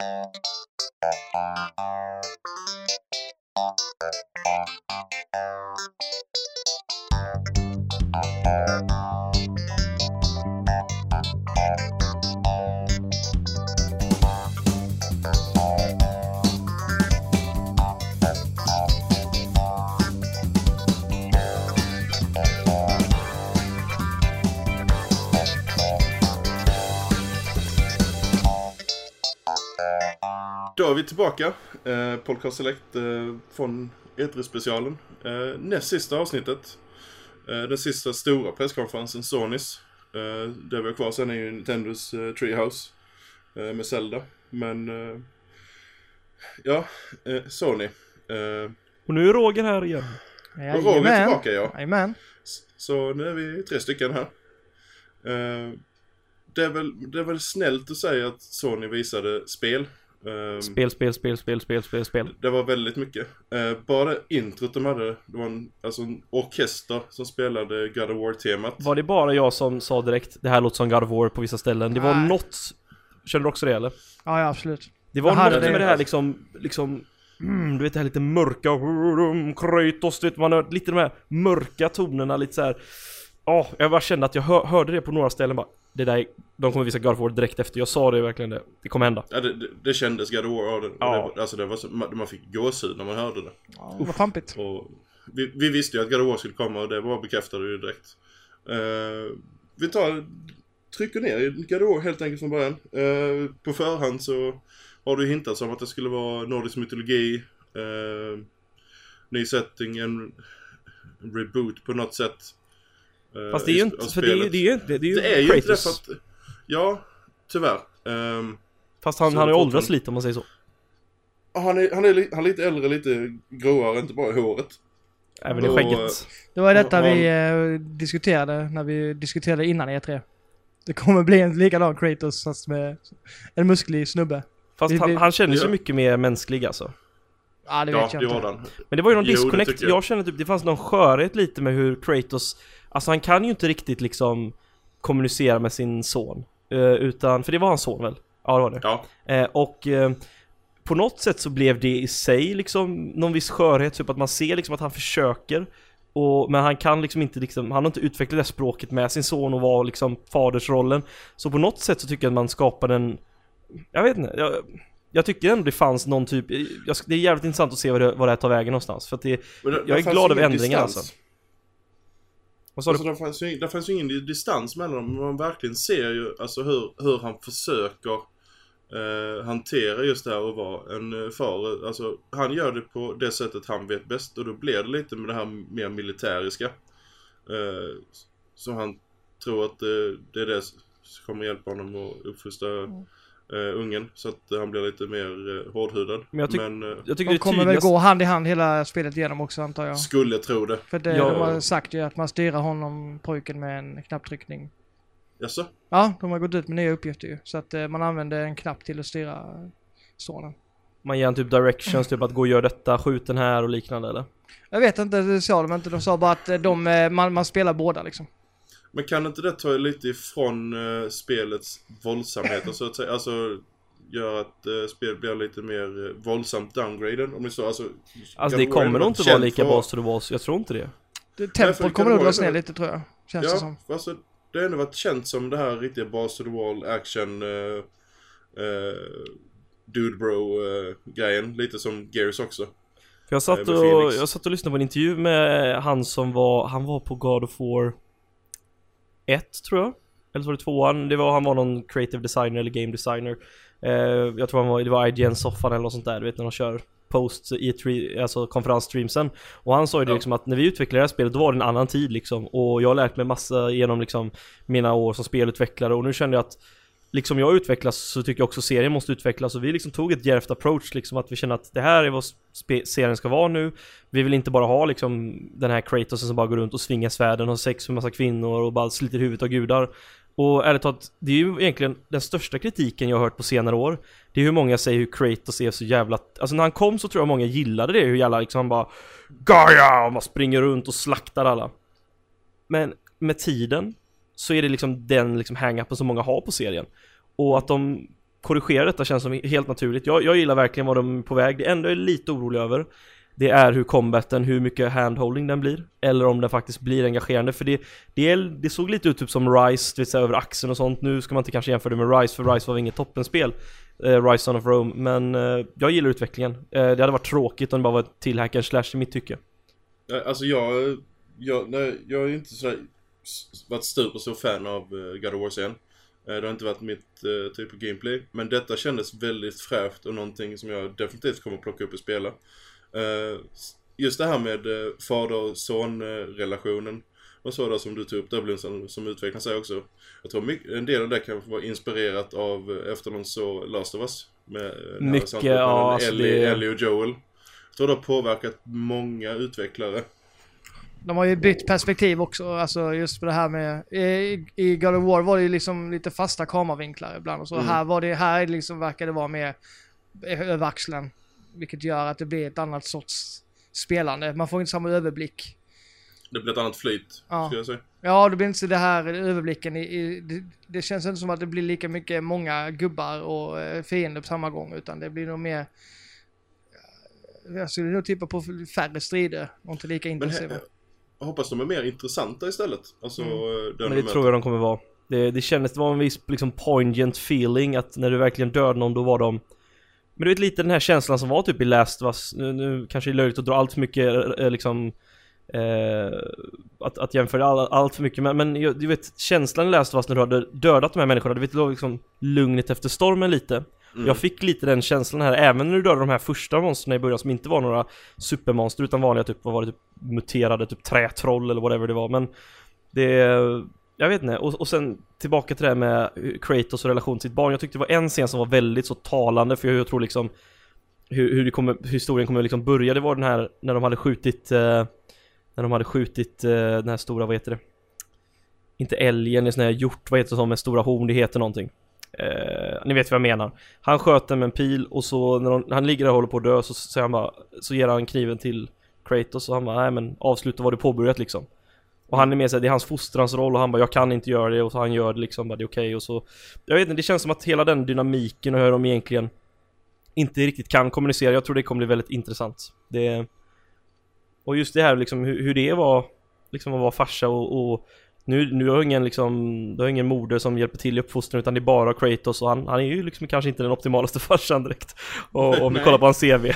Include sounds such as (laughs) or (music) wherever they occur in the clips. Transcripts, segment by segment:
Thank you. Då är vi tillbaka. Eh, Podcast Select eh, från E3-specialen. Eh, näst sista avsnittet. Eh, den sista stora presskonferensen, Sonys. Eh, det vi har kvar sen är ju Nintendos eh, Treehouse. Eh, med Zelda. Men... Eh, ja, eh, Sony. Eh, Och nu är Roger här igen. och Roger är tillbaka ja. Jajamän. Så nu är vi tre stycken här. Eh, det, är väl, det är väl snällt att säga att Sony visade spel. Eh, Spel, spel, spel, spel, spel, spel, spel. Det var väldigt mycket. Eh, bara introt de hade, det var en, alltså en orkester som spelade God of War-temat. Var det bara jag som sa direkt det här låter som God of War på vissa ställen? Det var Nej. något... Känner du också det eller? Ja, ja absolut. Det var något det. med det här liksom, liksom mm, du vet det här lite mörka, mm, Kratos, du vet man hör lite de här mörka tonerna lite så här. Ja, jag bara kände att jag hör, hörde det på några ställen bara Det där, är- de kommer visa God of War direkt efter, jag sa det verkligen det, det kommer hända Ja, det, det, det kändes God of War av det. Ja. det var, alltså det var så, man, man fick gåshud när man hörde det. Ja, det var pampigt. Och vi, vi visste ju att God of War skulle komma och det var bekräftade ju direkt. Eh, vi tar, trycker ner God of War helt enkelt från början. Eh, på förhand så har du hintat om att det skulle vara nordisk mytologi, eh, ny setting, en reboot på något sätt. Eh, Fast det är ju inte, för det är ju, det är ju inte, det är ju, Det är ju inte det för att, ja, tyvärr. Ehm, Fast han, han har ju åldrats lite om man säger så han, är, han, är, han är lite äldre, lite gråare, inte bara i håret. Även i skägget Det var detta Ja, vi eh, diskuterade när vi diskuterade innan E3. Det kommer bli en likadan Kratos fast med en musklig snubbe. Fast vi- han, vi- han kändes ju Ja. mycket mer mänsklig alltså Ja, det Ja, vet jag det inte. var den. Men det var ju någon Jo, det disconnect, jag. jag. kände typ det fanns någon skörhet lite med hur Kratos Alltså han kan ju inte riktigt liksom kommunicera med sin son eh, Utan, för det var hans son väl? Ja det var det Ja, eh, Och eh, på något sätt så blev det i sig liksom någon viss skörhet, typ att man ser liksom att han försöker och, men han kan liksom inte liksom, han har inte utvecklat det språket med sin son och var liksom fadersrollen Så på något sätt så tycker jag att man skapade en Jag vet inte, jag, jag tycker ändå det fanns någon typ, jag, det är jävligt intressant att se vad det, vad det här tar vägen någonstans för att det, det, Jag är glad över ingen ändringar, distans. alltså. Vad sa Alltså, du? det, fanns ju, det fanns ju ingen distans mellan dem, men man verkligen ser ju alltså hur, hur han försöker eh, hantera just det här att vara en eh, far. Alltså, han gör det på det sättet han vet bäst och då blir det lite med det här mer militäriska. Eh, så han tror att det, det är det som kommer hjälpa honom att uppfostra eh, ungen så att han blir lite mer eh, hårdhudad. Men jag tyck- men eh, Jag tycker De det kommer väl tydligast gå hand i hand hela spelet igenom också antar jag. skulle tro det. För det, Ja. de har sagt ju att man styrar honom, pojken, med en knapptryckning. Jaså? Ja, de har gått ut med nya uppgifter ju. Så att eh, man använder en knapp till att styra sonen. Man ger en typ directions, typ att gå och göra detta, skjut den här och liknande eller? Jag vet inte, det sa de inte. De sa bara att de, man, man spelar båda liksom. Men kan inte det ta lite ifrån eh, spelets våldsamheter så att säga? Alltså gör att eh, spelet blir lite mer eh, våldsamt downgraden om ni så. Alltså, Alltså det kommer nog inte vara lika bas to the boss, jag tror inte det Det, tempot det kommer nog dras ner lite tror jag. Känns det som. Ja, alltså det har ändå varit känt som det här riktiga bas to the wall action eh, eh, dude bro eh, grejen. Lite som Gears också. För jag satt, och, jag satt och lyssnade på en intervju med han som var, han var på God of War 1 tror jag. Eller så var det tvåan, det var, han var någon creative designer eller game designer. Eh, Jag tror han var, det var IGN-soffan eller något sånt där, du vet när de kör post i tre, alltså konferensstreamsen Och han sa ju det Ja. liksom att när vi utvecklade det här spelet då var det en annan tid liksom. Och jag har lärt mig massa genom liksom mina år som spelutvecklare. Och nu kände jag att liksom jag utvecklas så tycker jag också serien måste utvecklas. Och vi liksom tog ett djärvt approach liksom att vi känner att det här är vad serien ska vara nu. Vi vill inte bara ha liksom den här Kratosen som bara går runt och svingar svärden och har sex med massa kvinnor och bara sliter huvudet av gudar. Och ärligt talat, det är ju egentligen den största kritiken jag har hört på senare år. Det är hur många säger hur Kratos är så jävla... Alltså när han kom så tror jag många gillade det, hur jävla liksom han bara Gaia! Och man springer runt och slaktar alla. Men med tiden så är det liksom den liksom hang-upen som många har på serien Och att de Korrigerar detta känns som helt naturligt. Jag, jag gillar verkligen vad de är på väg. Det enda jag är lite orolig över det är hur combaten, hur mycket handholding den blir. Eller om den faktiskt blir engagerande. För det, det, det såg lite ut typ som Rise, det vill säga över axeln och sånt. Nu ska man inte kanske jämföra det med Rise, för Rise var inget toppenspel. Eh, Rise Son of Rome. Men eh, jag gillar utvecklingen. Eh, det hade varit tråkigt om det bara var ett till hack and slash i mitt tycke. Eh, alltså jag, jag, nej, jag är inte sådär varit super så fan av uh, God of War sen. Uh, det har inte varit mitt uh, typ av gameplay. Men detta kändes väldigt fräscht och någonting som jag definitivt kommer att plocka upp och spela. Uh, just det här med uh, fader-son-relationen och så där som du tog upp där som, som utvecklar sig också. Jag tror mycket, en del av det kan vara inspirerat av efter någon så Last of Us. Med, mycket, ja. Ellie, det... Ellie och Joel. Jag tror det har påverkat många utvecklare. De har ju bytt perspektiv också, alltså just för det här med... I, i God of War var det ju liksom lite fasta kameravinklar ibland och så. Mm. Här var det, här liksom verkar det vara mer över axeln. Vilket gör att det blir ett annat sorts spelande. Man får inte samma överblick. Det blir ett annat flyt, ja. skulle jag säga. Ja, det blir inte det här överblicken i, i det, det, känns inte som att det blir lika mycket många gubbar och eh, fiender på samma gång, utan det blir nog mer... Jag skulle nog tippa på färre strider och inte lika intensiva. Men, jag hoppas de är mer intressanta istället. Alltså, mm. Men det tror jag de kommer vara. Det, det kändes, det var en viss liksom poignant feeling att när du verkligen dödade någon då var de Men du vet lite den här känslan som var typ i Last Us, nu, nu kanske det är löjligt att dra allt för mycket eh, liksom eh, att, att jämföra all, allt för mycket men, men du vet känslan i Last Us när du hade dödat de här människorna, du vet liksom lugnet efter stormen lite Mm. Jag fick lite den känslan här, även när du dödade de här första monstren i början som inte var några supermonster utan vanliga typ, vad var det, typ muterade typ trätroll eller whatever det var men Det Jag vet inte, och, och sen tillbaka till det här med Kratos och relation till sitt barn Jag tyckte det var en scen som var väldigt så talande för jag tror liksom Hur, hur, det kommer, hur historien kommer liksom börja, det var den här när de hade skjutit eh, När de hade skjutit eh, den här stora, vad heter det? Inte älgen, det är sån här hjort, vad heter det som med stora horn, det heter någonting Eh, ni vet vad jag menar. Han sköt den med en pil och så när de, han ligger där och håller på att dö så säger han bara, så ger han kniven till Kratos och han bara, nej men avsluta vad du påbörjat liksom. Och han är med sig, det är hans fostrans roll och han bara, jag kan inte göra det och så han gör det liksom, bara, det är okej okay. och så Jag vet inte, det känns som att hela den dynamiken och hur de egentligen inte riktigt kan kommunicera, jag tror det kommer bli väldigt intressant. Det Och just det här liksom hur, hur det var liksom att vara farsa och, och nu, nu har ingen liksom, du har ingen moder som hjälper till i uppfostran utan det är bara Kratos och han, han är ju liksom kanske inte den optimalaste (laughs) farsan direkt. Och, om vi kollar på hans CV. (laughs)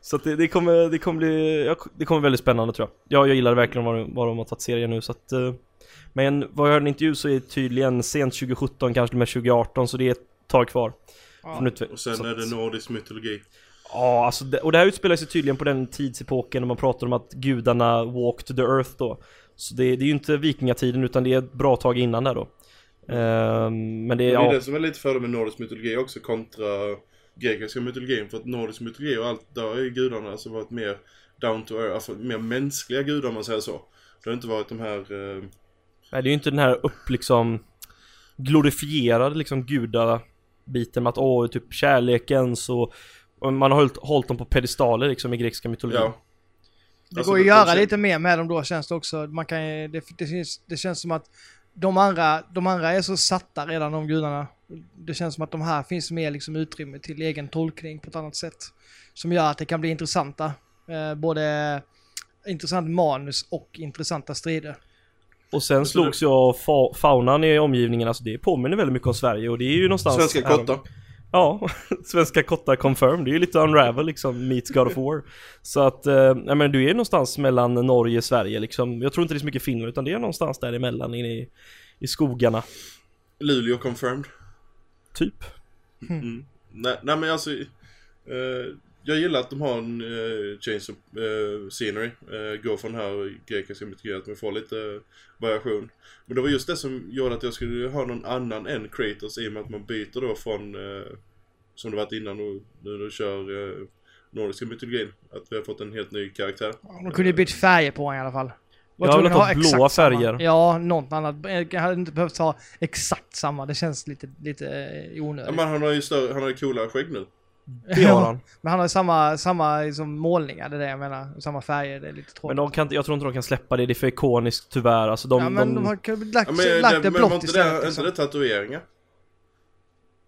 så att det, det, kommer, det kommer bli, ja, det kommer väldigt spännande tror jag. Ja, jag gillar verkligen vad, vad de har tagit serien nu så att uh, Men vad jag hörde i en intervju så är det tydligen sent 2017, kanske med 2018 så det är ett tag kvar. Ja. och sen är det nordisk mytologi. Ja, alltså, och det här utspelar sig tydligen på den tidsepoken när man pratar om att gudarna walked the earth då. Så det, det är ju inte vikingatiden utan det är ett bra tag innan där då. Um, men det, är, det är ja. det som är lite fördel med nordisk mytologi också kontra grekiska mytologin. För att nordisk mytologi och allt, där är gudarna alltså varit mer down to earth, alltså mer mänskliga gudar om man säger så. Det har inte varit de här... Uh... Nej, det är ju inte den här upp liksom glorifierade liksom gudabiten med att åh, typ kärleken så och man har hållit, hållit dem på pedestaler liksom i grekiska mytologin. Ja. Det alltså, går att göra lite mer med dem då känns det också. Man kan, det, det, känns, det känns som att de andra, de andra är så satta redan de gudarna. Det känns som att de här finns mer liksom utrymme till egen tolkning på ett annat sätt. Som gör att det kan bli intressanta. Eh, både intressant manus och intressanta strider. Och sen slogs jag av fa faunan i omgivningen, alltså det påminner väldigt mycket om Sverige och det är ju någonstans... Svenska kottar. Ja, (laughs) svenska kottar confirmed. Det är ju lite Unravel liksom, meets God of War. Så att, eh, men du är någonstans mellan Norge och Sverige liksom. Jag tror inte det är så mycket Finland utan det är någonstans däremellan inne i, i skogarna. Luleå confirmed. Typ. Mm. Nej, nej men alltså, eh, jag gillar att de har en uh, change of uh, scenery. Uh, gå från här grekiska mytologi, att man får lite uh, variation. Men det var just det som gjorde att jag skulle ha någon annan än Kratos i och med att man byter då från, uh, som det varit innan och nu när du kör uh, nordiska mytologin. Att vi har fått en helt ny karaktär. Ja, de kunde ju bytt färger på honom i alla fall. Jag vill ha blåa färger. Samma. Ja, något annat. Jag hade inte behövt ha exakt samma. Det känns lite, lite onödigt. Ja, men han har ju större, han har ju coolare skägg nu. Det har han. Men han har samma, samma liksom, målningar, det är det jag menar. Samma färger, det är lite tråkigt. Men de kan, jag tror inte de kan släppa det, det är för ikoniskt tyvärr. Alltså de, ja men de, de har lagt, ja, men, lagt det, det blått istället. Men inte det, inte det tatueringar?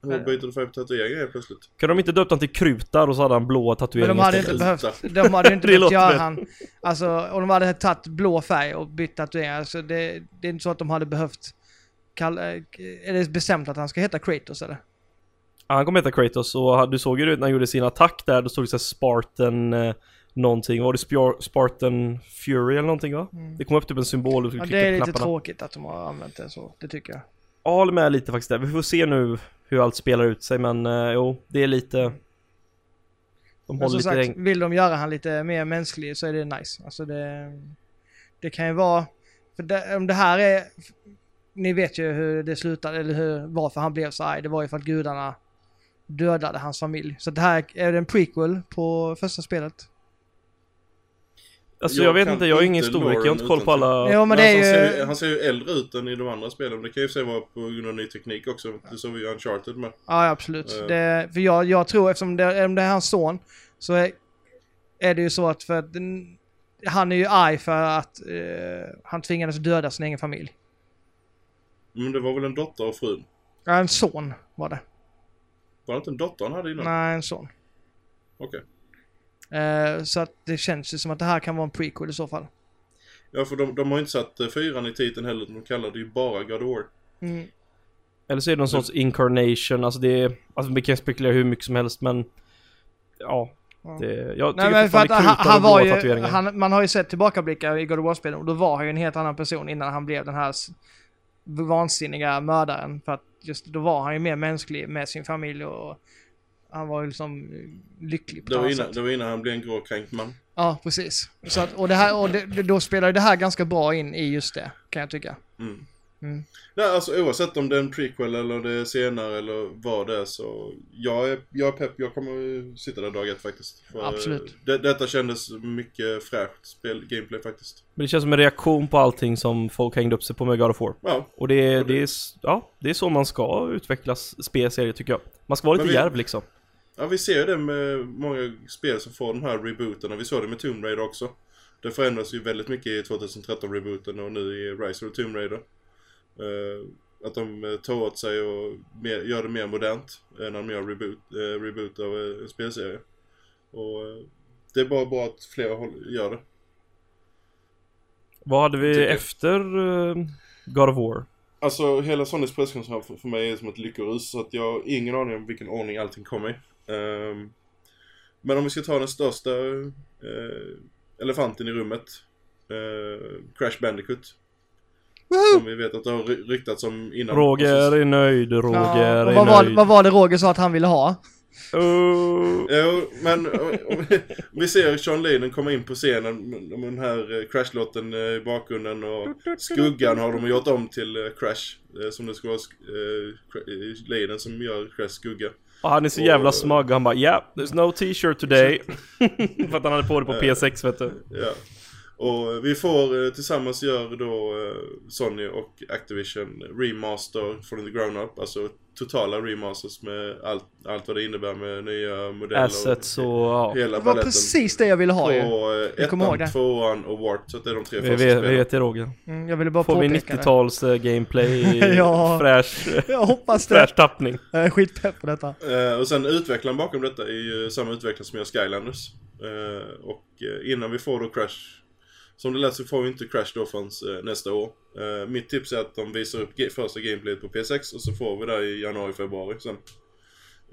Hur byter du färg på tatueringen helt plötsligt? Kan de inte döpt han till Krutar och så hade han Men tatueringar de hade inte behövt, de hade inte (laughs) behövt göra han, alltså om de hade tagit blå färg och bytt tatueringar, alltså det, det är inte så att de hade behövt kalla, är det bestämt att han ska heta Kratos eller? Han kommer heta Kratos och du såg ju när han gjorde sin attack där, då stod det såhär Spartan eh, någonting, var det Spar- Spartan Fury eller någonting va? Det kom upp typ en symbol och Ja, det är lite knapparna. tråkigt att de har använt det så, det tycker jag. Ja, jag håller med lite faktiskt där. Vi får se nu hur allt spelar ut sig men eh, jo, det är lite... De Men håller lite... sagt, vill de göra han lite mer mänsklig så är det nice. Alltså det, det kan ju vara, för det, om det här är, ni vet ju hur det slutade, eller hur, varför han blev så arg. Det var ju för att gudarna dödade hans familj. Så det här är en prequel på första spelet. Alltså Jag jag, vet inte, jag är ingen historiker, jag har inte koll på alla... Jo men det han, är ser, ju, han ser ju äldre ut än i de andra spelen. Det kan ju se vara på grund av ny teknik också. Det såg vi ju Uncharted med. ja absolut. Eh. Det, för jag, jag tror eftersom det, om det är hans son så är, är det ju så att för att den, han är ju arg för att eh, han tvingades döda sin egen familj. Men det var väl en dotter och frun? Ja, en son var det. Var det inte en dotter han hade innan? Nej, en son. Okej. Eh, så att det känns ju som att det här kan vara en prequel i så fall. Ja, för de, de har ju inte satt eh, fyran i titeln heller. De kallar det ju bara God of War. Mm. Eller så är det någon sorts incarnation, alltså det är... Alltså vi kan spekulera hur mycket som helst men... Ja. Ja. Det, jag tycker Nej men för att det är han, han var ju, han, man har ju sett tillbakablickar i God of War-spelen och då var han ju en helt annan person innan han blev den här vansinniga mördaren. För att just då var han ju mer mänsklig med sin familj och han var ju liksom eh, lycklig på Det var, innan, sätt. det var innan han blev en gråkränkt man. Ja, precis. Så att, och det här, och det, då spelar ju det här ganska bra in i just det, kan jag tycka. Mm. Mm. Nej, alltså oavsett om det är en prequel eller det är senare eller vad det är så jag är, jag är pepp, jag kommer sitta där dag ett faktiskt. För, Absolut. Det, detta kändes mycket fräscht spel, gameplay faktiskt. Men det känns som en reaktion på allting som folk hängde upp sig på med God of War. Ja, Och det är, Och det- det är, ja, det är så man ska utvecklas spelserier tycker jag. Man ska vara lite vi- djärv liksom. ja vi ser ju det med många spel som får de här rebooterna. Vi såg det med Tomb Raider också. Det förändras ju väldigt mycket i 2013-rebooten och nu i Rise of the Tomb Raider. Eh, att de eh, tar åt sig och mer, gör det mer modernt eh, när de gör reboot, reboot av en spelserie. Och det är bara bra att fler håll, gör det. Vad hade vi efter God of War? Alltså hela Sonys presskonferens för, för mig är som ett lyckorus så att jag har ingen aning om vilken ordning allting kommer i. Ehm, men om vi ska ta den största elefanten i rummet. Crash Bandicoot. Som vi vet att det har ry- ryktats om innan. Roger är nöjd, Roger Ja, och är vad, var, nöjd. vad var det Roger sa att han ville ha? Oh. Jo, men om om vi, om vi ser Sean Lennon komma in på scenen med med den här eh, Crash-låten eh, i bakgrunden och skuggan har de gjort om till eh, Crash. eh, Som det ska vara eh, Cra- eh, Lennon som gör Crash skugga. Och han är så Och- jävla smug han bara yeah, there's no t-shirt today. (laughs) För att han hade på det på P6 vet du. Ja. Och vi får eh, tillsammans gör då eh, Sony och Activision remaster från the ground up. Alltså totala remasters med allt, allt vad det innebär med nya modeller. Assets och ja. Hela Det var precis det jag ville ha ju. På eh, ettan, det. tvåan och Wart. Så att det är de tre Vi första vet, vi vet det Roger. Mm, jag ville bara Får vi påpeka det. 90-tals eh, gameplay, (laughs) Ja. fräsch, Jag hoppas det. fräsch tappning. Jag är skitpepp på detta. Eh, och sen utvecklaren bakom detta är ju samma utvecklare som gör Skylanders. Eh, och innan vi får då Crash, som det lät så får vi inte Crash förrän eh, nästa år. Eh, mitt tips är att de visar upp ge- första gameplayet på P6 och så får vi det i januari, februari sen.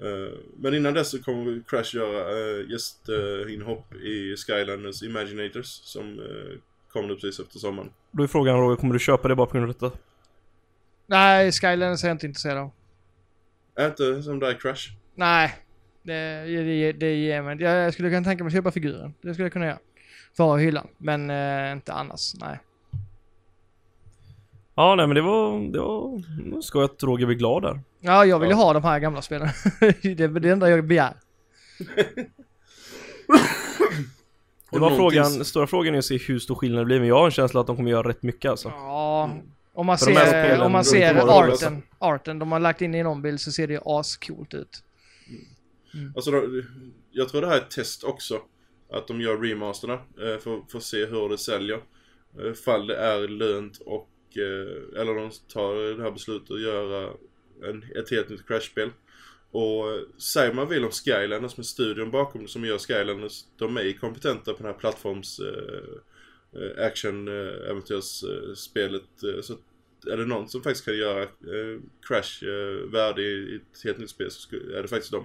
Eh, men innan dess så kommer vi Crash göra uh, gästinhopp i Skylanders Imaginators som uh, kommer nu precis efter sommaren. Då är frågan Roger, kommer du köpa det bara på grund av detta? Nej, Skylanders är jag inte intresserad av. Är inte som där Crash? Nej. Det, det, det ger mig jag, jag skulle kunna tänka mig att köpa figuren. Det skulle jag kunna göra. För att ha i hyllan. Men eh, inte annars. Nej. Ja nej men det var, det var, nu ska jag att Roger blir glad där. Ja, jag vill ju Ja. ha de här gamla spelen. (laughs) det är det enda jag begär. Det var frågan, stora frågan är att se hur stor skillnad det blir men jag har en känsla att de kommer göra rätt mycket alltså. Ja. Om man För ser, om man ser arten, arten de har lagt in i någon bild så ser det ju ascoolt ut. Alltså, då, jag tror det här är ett test också. Att de gör remasterna eh, för, för att se hur det säljer. Eh, fall det är lönt och... Eh, eller de tar det här beslutet att göra en, ett helt nytt Crash-spel. Och eh, säger man vill om Skylanders med studion bakom som gör Skylanders, de är kompetenta på den här plattforms eh, eh action-äventyrsspelet. Eh, så är det någon som faktiskt kan göra Crash eh, värdig i ett helt nytt spel så är det faktiskt dem.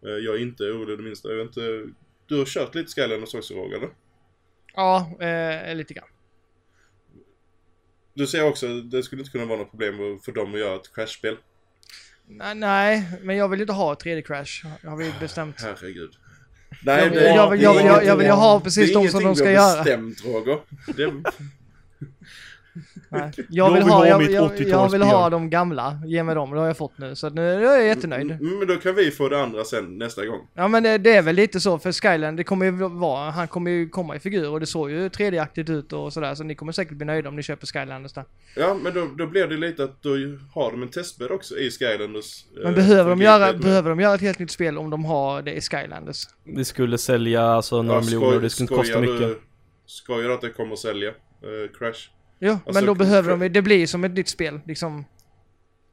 Jag är inte orolig det minsta. Jag vet inte, du har kört lite Skylanders också Roger eller? Ja, eh, lite grann. Du säger också att det skulle inte kunna vara något problem för dem att göra ett Crash-spel. Nej, nej, men jag vill ju inte ha 3D-crash. Har vi bestämt. Herregud. Jag vill- det- jag vill- det är jag vill- jag- ingenting- jag vill ju ha precis det är de som de ingenting ska vi har göra. bestämt Roger. Det, (laughs) (laughs) Nej. Jag Jag vill ha, ha jag, mitt jag, jag 80-talsspel. vill ha de gamla. Ge mig dem, det har jag fått nu. Så nu är jag jättenöjd. Mm, Men då kan vi få det andra sen nästa gång. Ja men det, det är väl lite så för Skyland, det kommer ju vara, han kommer ju komma i figur och det såg ju 3D-aktigt ut och sådär så ni kommer säkert bli nöjda om ni köper Skylanders där. Ja, men då, då blir det lite att då har de en testbädd också i Skylanders. Men eh, behöver, de för göra, behöver de göra ett helt nytt spel om de har det i Skylanders? Det skulle sälja alltså några Ja, miljoner det skulle inte kosta mycket. Du, skojar att det kommer att sälja? eh, Crash? Jo, Alltså, men då behöver de, det blir som ett nytt spel liksom.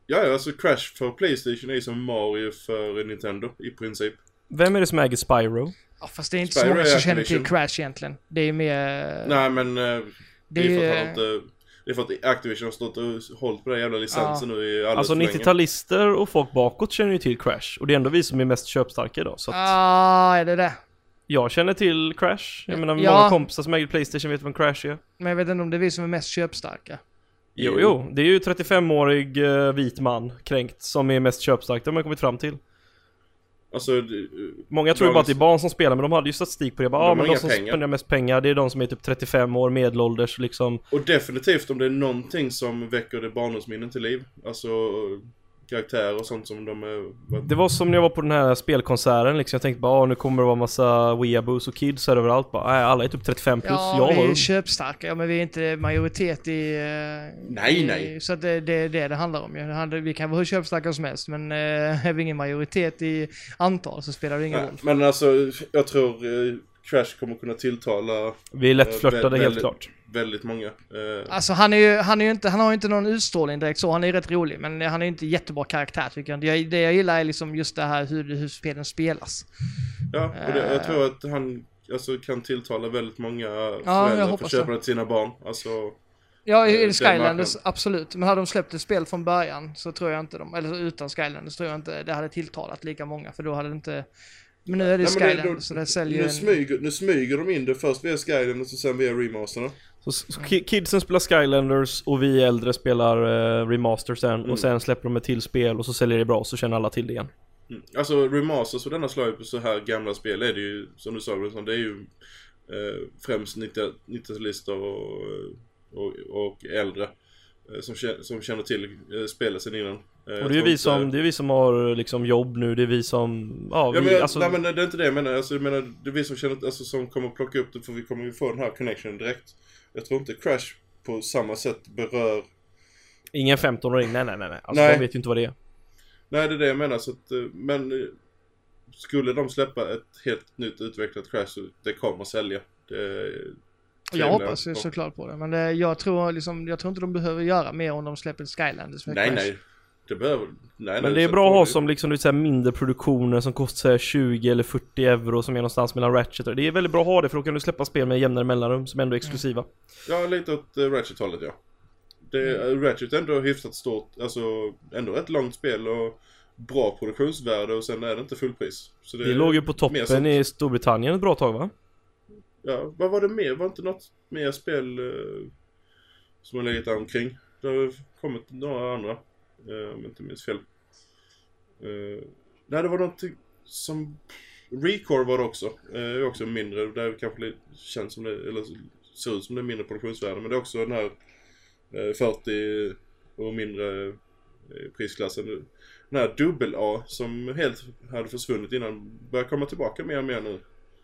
Ja, ja, alltså Crash för Playstation är som Mario för Nintendo i princip. Vem är det som äger Spyro? Ja, fast det är inte så Spyro många är som känner till. Crash egentligen. Det är mer... Nej, men eh, det, det är för att han inte... Det är för att Activision har stått och hållit på den jävla licensen nu i alldeles Alltså för länge. 90-talister och folk bakåt känner ju till Crash. Och det är ändå vi som är mest köpstarka idag. Så att Ah, är det det? Jag känner till Crash. Jag menar, Ja. många kompisar som äger Playstation vet vem Crash är. Men jag vet inte om det är vi som är mest köpstarka. Jo, jo. Det är ju 35-årig eh, vit man, kränkt, som är mest köpstark. Det har man kommit fram till. Alltså, det- Många tror ju bara att det är barn som spelar, men de hade ju statistik på det. Bara, De ah, men de som pengar. spenderar mest pengar, det är de som är typ 35 år, medelålders liksom. och definitivt om det är någonting som väcker det barndomsminnen till liv. Alltså karaktärer och sånt som de är... Det var som när jag var på den här spelkonserten liksom. Jag tänkte bara, ah, nu kommer det vara massa weeaboos och kids här överallt. Bara, nej, alla är typ 35 plus. Ja, jag vi var är köpstarka. Ja, men vi är inte majoritet i... eh, Nej, i, nej. Så att det, det är det det handlar om ju. Det handlar- Vi kan vara hur köpstarka som helst, men eh, (laughs) är vi ingen majoritet i antal så spelar det ingen Nej, roll. men alltså, jag tror eh, Crash kommer kunna tilltala Vi är lätt Eh, vä- helt väldigt- klart. väldigt många. Eh, Alltså han är ju, han är ju inte, han har ju inte någon utstrålning direkt så, han är ju rätt rolig, men han är ju inte jättebra karaktär tycker jag. jag. Det jag gillar är liksom just det här hur, hur spelen spelas. ja, och det, Eh. jag tror att han alltså, kan tilltala väldigt många jag föräldrar för att köpa det till sina barn. Alltså, Ja, Eh, i Skylanders, absolut. Men hade de släppt ett spel från början så tror jag inte de, eller utan Skylanders tror jag inte det hade tilltalat lika många, för då hade det inte... Men nu är det Nej, men det- så det säljer nu, en... smyger, nu smyger de in det först via Skylanders och sen via remasterna. Så, så ki- kidsen spelar Skylanders och vi äldre spelar eh, Remaster sen. Mm. Och sen släpper de ett till spel och så säljer det bra och så känner alla till det igen. Mm. Alltså remasters och denna slag på så här gamla spel är det ju, som du sa Wilson, det är ju eh, främst 90 90-talister och, och, och äldre. eh, Som, som känner till eh, spelet sen innan. Eh, Och det är ju vi som, det är vi som har liksom jobb nu, det är vi som, ja, Ja, vi, men, jag- alltså, nej men det är inte det jag menar. Alltså, jag menar det är vi som känner, alltså som kommer plocka upp det för vi kommer ju få den här connection direkt. Jag tror inte Crash på samma sätt berör ingen 15-åring, nej nej nej nej. Alltså Nej. de vet ju inte vad det är. Nej, det är det jag menar. Så att, eh, men eh, skulle de släppa ett helt nytt utvecklat Crash så det kommer sälja. Det, Jag hoppas ju såklart på det, men det, jag, tror liksom, jag tror inte de behöver göra mer om de släpper Skylanders med Nej, Crash. nej. Det behöver... Nej, Men det är bra att ha som liksom, här mindre produktioner som kostar så här 20 eller 40 euro som är någonstans mellan Ratchet och det är väldigt bra att ha det för då kan du släppa spel med jämnare mellanrum som ändå är exklusiva. Ja, lite åt uh, Ratchet-hållet, ja. Det, Mm. eh, Ratchet är ändå hyfsat stort, alltså ändå ett långt spel och bra produktionsvärde och sen är det inte fullpris. Så Det låg ju på toppen i Storbritannien ett bra tag va? Ja, vad var det mer? Var inte något mer spel eh, som har legat omkring? Det har kommit några andra, eh, om jag inte minns fel. Eh, nej, det var någonting som... Recore var det också. Eh, är också mindre, där kanske det känns som det, eller ser ut som det är mindre produktionsvärde. Men det är också den här eh, 40 och mindre eh, prisklassen. Den här dubbel-A som helt hade försvunnit innan börjar komma tillbaka mer och mer nu.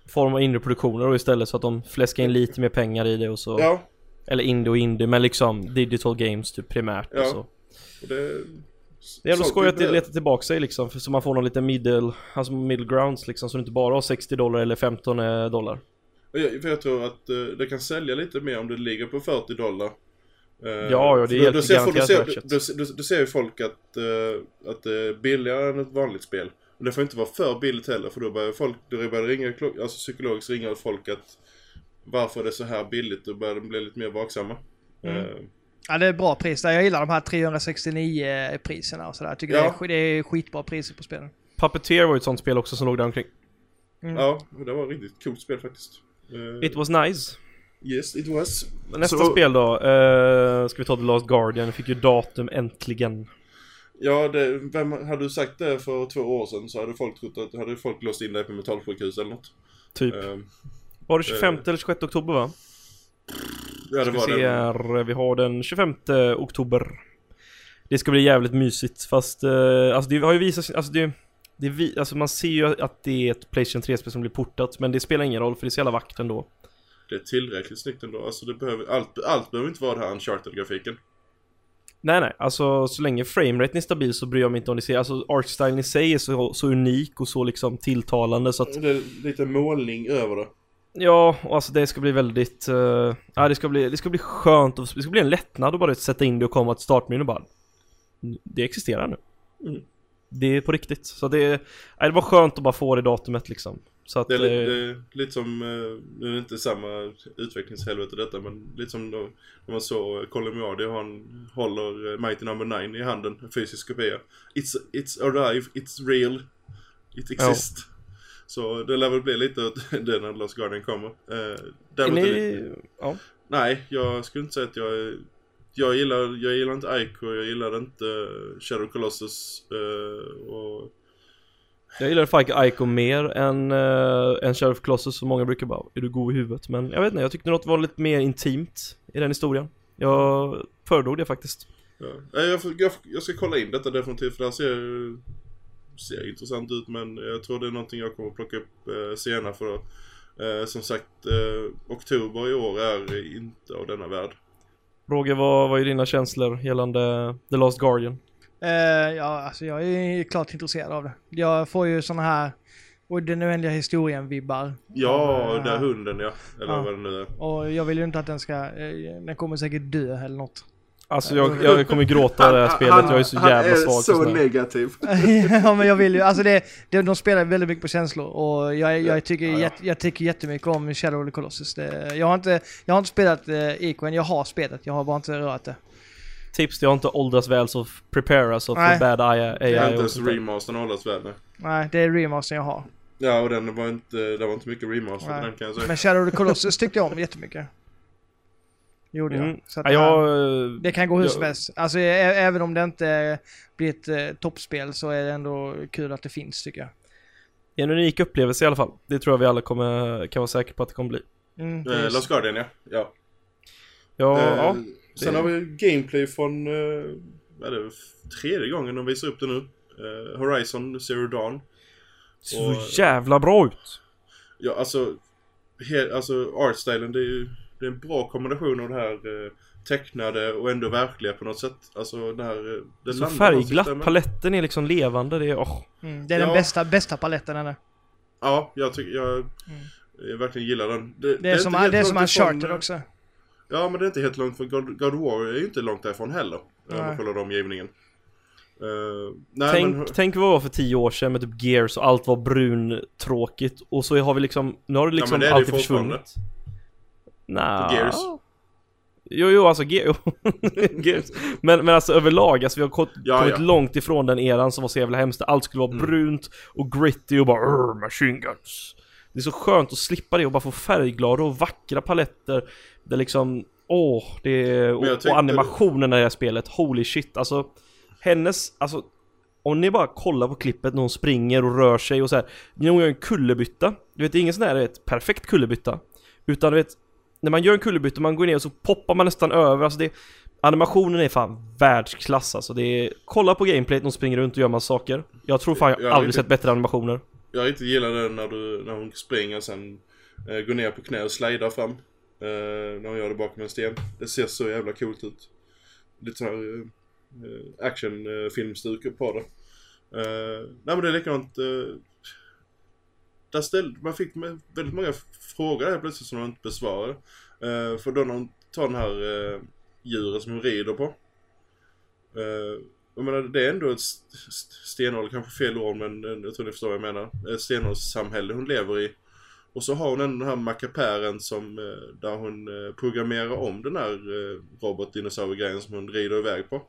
Form av inre produktioner då istället så att de fläskar in lite mer pengar i det och så. Ja, Eller indie och indie men liksom digital games typ primärt och Ja. så. Och det... Det är ändå skoj att det letar tillbaka sig liksom för så man får någon liten middle, alltså middle grounds liksom så du inte bara har 60 dollar eller 15 dollar. Och Jag, för jag tror att eh, det kan sälja lite mer om det ligger på 40 dollar. Eh, Ja, ja, det ser folk, då, garanterat ser, då, då, då ser ju folk att, eh, att det är billigare än ett vanligt spel. Och det får inte vara för billigt heller för då börjar folk, då börjar det ringa, alltså psykologiskt ringa åt folk att varför är det så här billigt? Då börjar de bli lite mer vaksamma. Mm. Eh, Ja, det är bra pris. Jag gillar de här 369 priserna och sådär. Jag tycker Ja. det, är, det är skitbra priser på spelen. Puppeteer var ju ett sånt spel också som låg där omkring. Mm. Ja, det var ett riktigt coolt spel faktiskt. Eh, It was nice. Yes, it was. Nästa Så- spel då, eh, ska vi ta The Last Guardian, fick ju datum äntligen. Ja, det, vem, hade du sagt det för två år sedan så hade folk trott att hade folk låst in dig på mentalsjukhus eller något. Typ. Eh, Var det 25 eller 26 oktober va? Ja, det Ska var se det. här, vi har den 25 oktober. Det ska bli jävligt mysigt fast, eh, alltså det har ju visat sig, alltså det, det vi, alltså man ser ju att det är ett Playstation 3-spel som blir portat men det spelar ingen roll för det är så jävla vackert ändå. Det är tillräckligt snyggt ändå. Alltså det behöver, allt, allt behöver inte vara det här Uncharted-grafiken. Nej nej, alltså så länge frameraten är stabil så bryr jag mig inte om det ser, alltså artstylen i sig är så, så unik och så liksom tilltalande så att Det är lite målning över det. Ja, och alltså det ska bli väldigt, uh, ja det ska bli, det ska bli skönt och det ska bli en lättnad att bara sätta in det och komma till startmenyn och bara Det existerar nu. Mm. Det är på riktigt. Så det, nej, det var skönt att bara få det datumet liksom. Så att, Det är, li, eh, det är lite som, eh, nu är det inte samma utvecklingshelvete detta men lite som då, när man såg Colin Mioardi han håller Mighty Number 9 i handen, en fysisk kopia. It's, it's alive, it's real, it exists. Så det lär väl bli lite åt (laughs) det när Lost Guardian kommer. Eh, är ni, ja. nej, jag skulle inte säga att jag är jag gillar, jag gillar inte Ico, jag gillar inte Shadow Colossus eh, och Jag gillar Fike Ico mer än, uh, än Sheriff Colossus så många brukar bara Är du god i huvudet? Men jag vet inte, jag tyckte något var lite mer intimt i den historien. Jag föredrog det faktiskt. Ja. Jag, jag, jag ska kolla in detta definitivt för det här ser, ser intressant ut men jag tror det är någonting jag kommer plocka upp eh, senare för då, eh, som sagt eh, oktober i år är inte av denna värld. Roger, vad, vad är dina känslor gällande The Last Guardian? Eh, ja, alltså jag är klart intresserad av det. Jag får ju såna här och den oändliga historien-vibbar. Ja, Ja. där hunden ja. Eller Ja. vad det nu är. Och jag vill ju inte att den ska, eh, den kommer säkert dö eller något. Alltså jag, jag kommer gråta det här spelet, jag är så jävla svag för sånt här. negativ. (laughs) ja men jag vill ju, alltså det, det, de spelar väldigt mycket på känslor och jag, jag, tycker, Ja, ja. Jätte, jag tycker jättemycket om Shadow of the Colossus. Det, jag, har inte, jag har inte spelat eh, än, jag har spelat, jag har bara inte rört det. Tips, det har inte åldrats väl så prepare alltså för bad AI, har AI inte ens remastern hållas väl nu. Nej, det är remastern jag har. Ja, och den var inte, det var inte mycket remaster den kan jag säga. Men Shadow of the Colossus tyckte jag om jättemycket. Gjorde jag. Mm. Så att Ja, jag, det kan gå hur jag- som helst. Alltså även om det inte blir ett eh, toppspel så är det ändå kul att det finns tycker jag. en unik upplevelse i alla fall. Det tror jag vi alla kommer, kan vara säkra på att det kommer bli. Mm, Eh, Lost Guardian ja. ja. Ja, Eh, ja. Sen det- har vi gameplay från, eh, vad är det, tredje gången de visar upp det nu. Eh, Horizon Zero Dawn. Så och- jävla bra ut! Ja, alltså, he, alltså artstylen det är ju det är en bra kombination av det här eh, tecknade och ändå verkliga på något sätt. Alltså det här... eh, Det Så landar färgglatt, paletten är liksom levande, det är åh. mm, det är Ja. den bästa, bästa paletten eller? Ja, jag tycker, jag, jag verkligen gillar den. Det är, som, helt det är som Uncharted eh, också. Ja, men det är inte helt långt för God, God War är ju inte långt därifrån heller. Om Nej. man kollar omgivningen. Uh, nej, Tänk, men, tänk vad det var för tio år sedan med typ Gears och allt var bruntråkigt och så har vi liksom, nu har det liksom men det det alltid fortfarande. Försvunnit. Nja. Gears. Jo, jo, alltså Ge. (laughs) Gears. Men, men alltså överlag, alltså vi har ko- Ja, kommit ja. långt ifrån den eran som var så jävla hemskt. Allt skulle vara Mm. brunt och gritty och bara "Urr, machine guns. Det är så skönt att slippa det och bara få färgglada och vackra paletter. Det liksom, åh, det är, och, jag och animationen i det här spelet, holy shit. Alltså, hennes, alltså om ni bara kollar på klippet när hon springer och rör sig och så här. Hon gör en kullerbytta. Du vet, det är ingen sån här vet, perfekt kullerbytta. Utan du vet, när man gör en kullerbytta, man går ner och så poppar man nästan över. Alltså det, animationen är fan världsklass alltså. Det är, kolla på gameplayet när hon springer runt och gör massa saker. Jag tror fan jag Jag har aldrig inte- sett bättre animationer. Jag riktigt gillar det när, du, när hon springer och sen eh, går ner på knä och slidar fram. Eh, när hon gör det bakom en sten. Det ser så jävla coolt ut. Lite sån här eh, actionfilmstuk på det. Eh, nej men det är likadant. Eh, där ställde, man fick väldigt många frågor här plötsligt som de inte besvarade. Uh, för då när hon tar den här, eh, uh, djuret som hon rider på. Uh, jag menar, det är ändå ett stenålder, kanske fel ord men eh, jag tror ni förstår vad jag menar. Ett stenålderssamhälle hon lever i. Och så har hon ändå den här mackapären som, där hon programmerar om den här robotdinosauriegrejen som hon rider iväg på.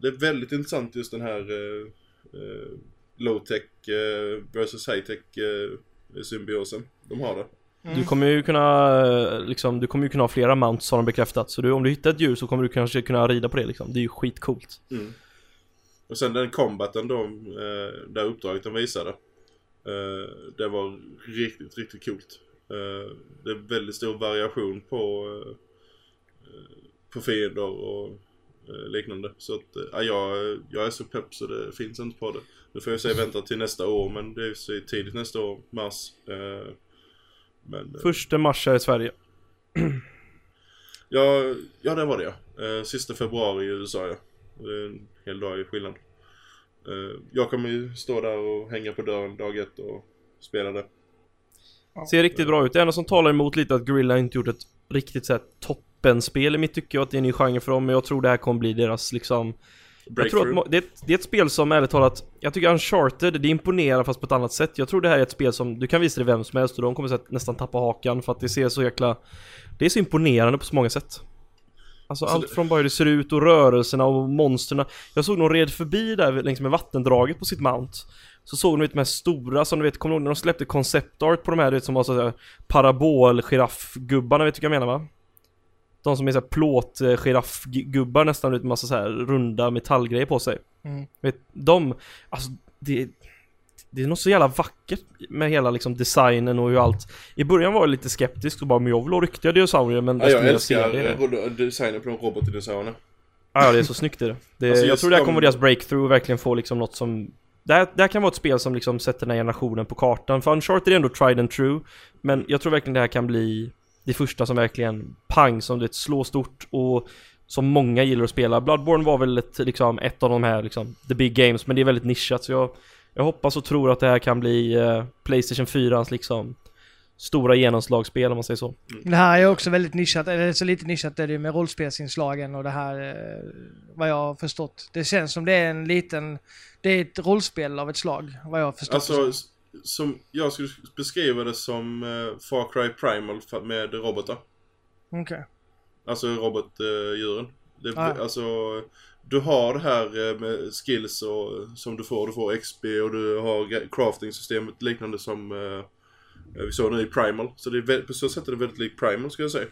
Det är väldigt intressant just den här low-tech versus high-tech symbiosen de har det. Mm. Du kommer ju kunna, liksom, du kommer ju kunna ha flera mounts har de bekräftat. Så du, om du hittar ett djur så kommer du kanske kunna rida på det liksom. Det är ju skitcoolt. Mm. Och sen den combaten då, eh, det uppdraget de visade. Eh, det var riktigt, riktigt coolt. Eh, det är väldigt stor variation på, eh, på fiender och eh, liknande. Så att ja, jag, jag är så pepp så det finns inte på det. Nu får jag säga vänta till nästa år men det är så tidigt nästa år, mars. Men, eh, Första mars här i Sverige. ja, ja, det var det ja. Eh, sista februari i USA ja. Det är en hel dag i skillnad. Eh, jag kommer ju stå där och hänga på dörren dag ett och spela det. Ser riktigt bra ut. Det enda som talar emot lite att Gorilla inte gjort ett riktigt såhär toppenspel i mitt tycke och att det är en ny genre för dem. Men jag tror det här kommer bli deras liksom jag tror att det är, ett, det är ett spel som ärligt talat, jag tycker Uncharted, det imponerar fast på ett annat sätt. Jag tror det här är ett spel som, du kan visa det vem som helst och de kommer att nästan tappa hakan för att det ser så jäkla, det är så imponerande på så många sätt. Alltså så allt det... från bara hur det ser ut och rörelserna och monsterna. Jag såg någon red förbi där längs med vattendraget på sitt mount. Så såg de de här stora som du vet, kommer du ihåg när de släppte concept art på de här du vet som var sådär parabol giraffgubbarna vet du vad jag menar va? De som är såhär plåt eh, giraffgubbar nästan med massa så här runda metallgrejer på sig. Mm. Vet, de, alltså det, det är något så jävla vackert med hela liksom designen och hur allt I början var jag lite skeptisk och bara men jag vill ha riktiga dinosaurier men ja, Jag älskar det. designen på de robotdinosaurierna Ja det är så snyggt det, det (laughs) alltså, Jag tror det här kommer vara deras breakthrough och verkligen få liksom något som det här, det här kan vara ett spel som liksom sätter den här generationen på kartan För Uncharted är ändå tried and true Men jag tror verkligen det här kan bli det första som verkligen pang, som det slår stort och som många gillar att spela. Bloodborne var väl ett, liksom, ett av de här liksom, the big games, men det är väldigt nischat så jag, jag hoppas och tror att det här kan bli uh, Playstation 4 liksom stora genomslagsspel om man säger så. Mm. Det här är också väldigt nischat, eller så lite nischat är det med rollspelsinslagen och det här, eh, vad jag har förstått. Det känns som det är en liten, det är ett rollspel av ett slag, vad jag har förstått. Alltså, som jag skulle beskriva det som uh, Far Cry Primal med robotar. Okej. Okay. Alltså robotdjuren. Uh, ah. Alltså, du har det här uh, med skills och, som du får. Du får XP och du har crafting-systemet liknande som uh, vi såg nu i Primal. Så det är, på så sätt är det väldigt likt Primal ska jag säga.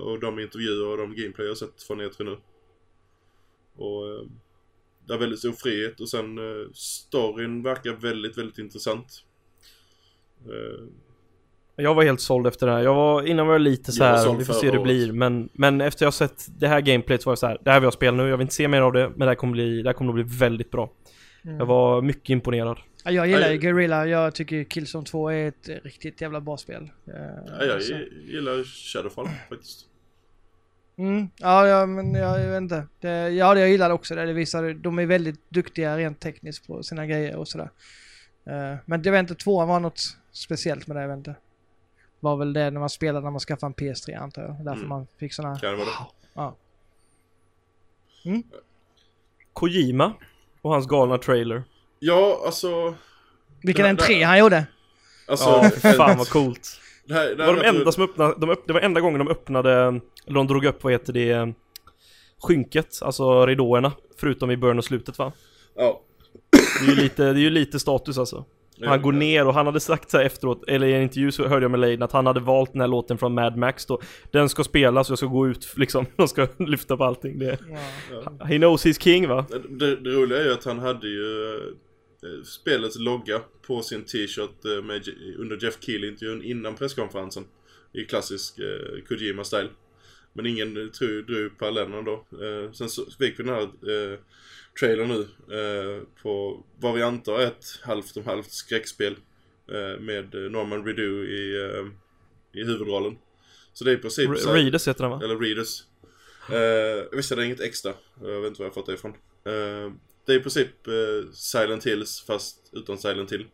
och de intervjuer och de gameplay jag har sett från E3 nu. Och det är väldigt stor frihet och sen uh, storyn verkar väldigt, väldigt intressant. Uh, jag var helt såld efter det här. Jag var, innan var jag lite så här, vi får se hur det blir. Men, men efter jag sett det här gameplayet så var jag så här, det här vill jag spela nu. Jag vill inte se mer av det, men det här kommer bli, det här kommer att bli väldigt bra. Mm. Jag var mycket imponerad. Ja, jag gillar ju Guerrilla. Jag tycker Killzone 2 är ett riktigt jävla bra spel. Uh, ja, jag gillar Shadowfall faktiskt. Mm, ja, ja, men jag, jag vet inte. Det, ja, det jag gillade också det. Det visar, de är väldigt duktiga rent tekniskt på sina grejer och sådär. Uh, men jag vet inte, tvåan var något speciellt med det, jag vet inte. Var väl det när man spelade när man skaffade en PS3 antar jag. Därför mm. man fick sådana här... Kan det vara det? Ja. Mm. Kojima och hans galna trailer. Ja, alltså... Vilken entré han gjorde! Alltså, ja, fan vad coolt. Det här, det här var de enda som öppnade, de öpp, det var enda gången de öppnade, eller de drog upp, vad heter det, skynket, alltså ridåerna. Förutom i början och slutet va? Ja. Det är ju lite, det är ju lite status alltså. Han går ner och han hade sagt så efteråt, eller i en intervju så hörde jag med Leiden att han hade valt den här låten från Mad Max då. Den ska spelas och jag ska gå ut (laughs) liksom, de ska lyfta på allting. Det, ja. He knows he's king va? Det, det roliga är ju att han hade ju Eh, spelets logga på sin t-shirt eh, med, under Jeff Keel-intervjun innan presskonferensen. I klassisk eh, Kojima-style. Men ingen tror, drog parallellen då. Eh, sen så fick vi den här eh, trailern nu eh, på vad vi antar är ett halvt om halvt skräckspel eh, med Norman Redu i, eh, i huvudrollen. Så det är i princip... R Readers heter den va? Eller Readers. Eh, visst är det inget extra. Jag vet inte var jag fått det ifrån. Eh, det är i princip eh, Silent Hills fast utan Silent Hill.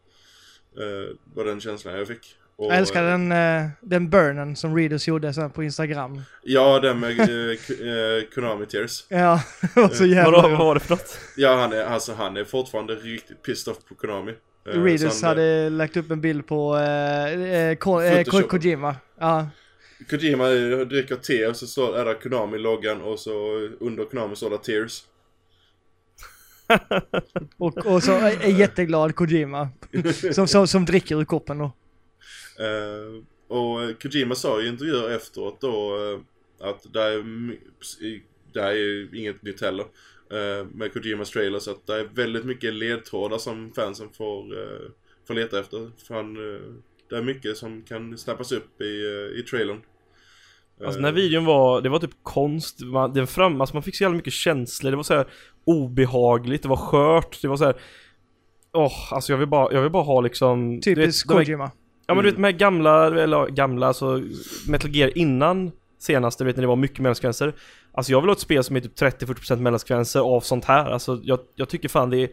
Eh, var den känslan jag fick. Och, Jag älskar den, eh, den burnen som Readers gjorde sen på Instagram. Ja, den med eh, eh, Konami Tears. Ja, (laughs) det var så jävla Vadå, vad var det för något? Ja, han är, alltså, han är fortfarande riktigt pissed off på Konami. Eh, Readers han, hade lagt upp en bild på eh, eh, Ko, eh. Kojima. Ja, Kojima eh, dricker te och så står, är det Konami-loggan och så under Konami står det Tears. Och, och så är jätteglad Kojima. (laughs) Som, som, som dricker ur koppen då. Eh, och Kojima sa i intervjuer efteråt då eh, att det är, det är inget nytt heller eh, med Kojimas trailers att det är väldigt mycket ledtrådar som fansen får, får leta efter. För han, det är mycket som kan snappas upp i, i trailern. Alltså den här videon var, det var typ konst, man, den fram, alltså man fick så jävla mycket känslor, det var så här obehagligt, det var skört, det var så här. Åh, alltså jag vill bara, jag vill bara ha liksom Typiskt Kojima. Ja men du vet Mm. de här gamla, eller gamla alltså Metal Gear innan senaste, du vet när det var mycket mellansekvenser Alltså jag vill ha ett spel som är typ 30-40% mellansekvenser av sånt här, alltså jag, jag tycker fan det är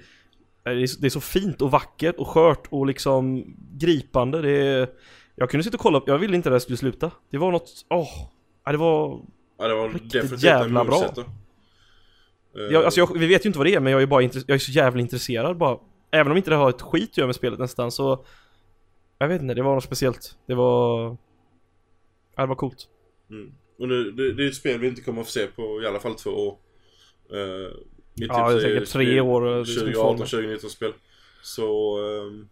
det är, så- det är så fint och vackert och skört och liksom gripande, det är Jag kunde sitta och kolla, jag ville inte att det skulle sluta Det var något, åh, ja, det var Ja, det var riktigt definitivt jävla bra. Eh, jag, alltså jag, vi vet ju inte vad det är men jag är bara jag är så jävla intresserad bara Även om inte det har ett skit att göra med spelet nästan så Jag vet inte, det var något speciellt Det var Ja det var coolt Mm. Och nu, det, det är ett spel vi inte kommer att få se på i alla fall två år. Uh, Ja, det är säkert tre år, det är liksom 2018, formen. 2019 spel. Så... ehm,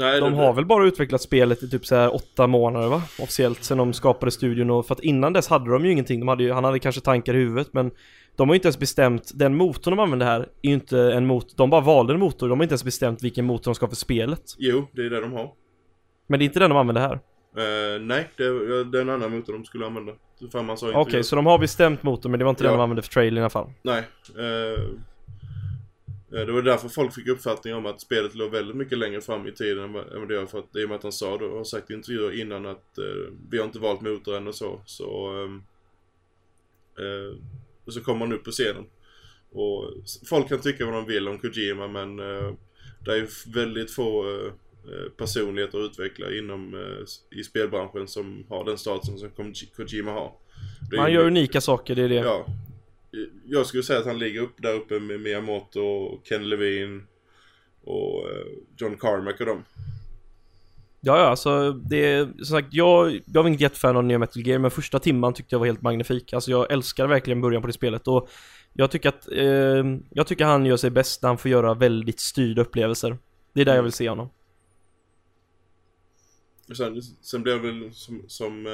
nej, De det, har väl bara utvecklat spelet i typ så här åtta månader va? Officiellt sen de skapade studion och för att innan dess hade de ju ingenting. De hade ju, han hade kanske tankar i huvudet men de har ju inte ens bestämt, den motorn de använder här är ju inte en motor, de bara valde en motor, de har inte ens bestämt vilken motor de ska ha för spelet. Jo, det är det de har. Men det är inte den de använder här. Eh, nej, det, är- det är en annan motor de skulle använda. Okej, det. så de har bestämt motor men det var inte den Ja. de använde för trailern i alla fall. Nej. eh, det var därför folk fick uppfattning om att spelet låg väldigt mycket längre fram i tiden än vad det gör. För att det är med att han sa då, och har sagt i intervjuer innan att eh, vi har inte valt motor än och så. Så, ehm, eh, och så kommer han upp på scenen. Och folk kan tycka vad de vill om Kojima men eh, det är ju väldigt få eh, eh, personligheter att utveckla inom eh, i spelbranschen som har den statusen som Koji- Kojima har. Ju- gör unika saker, det är det. Ja. Jag skulle säga att han ligger upp där uppe med Miyamoto och Ken Levine och eh, John Carmack och dem. Ja, ja, alltså det är som sagt, jag, jag var inget jättefan av nya Metal Gear, men första timman tyckte jag var helt magnifik. Alltså jag älskar verkligen början på det spelet och jag tycker att, eh, jag tycker han gör sig bäst när han får göra väldigt styrda upplevelser. Det är där jag vill se honom. Sen, sen blev det väl som, som eh,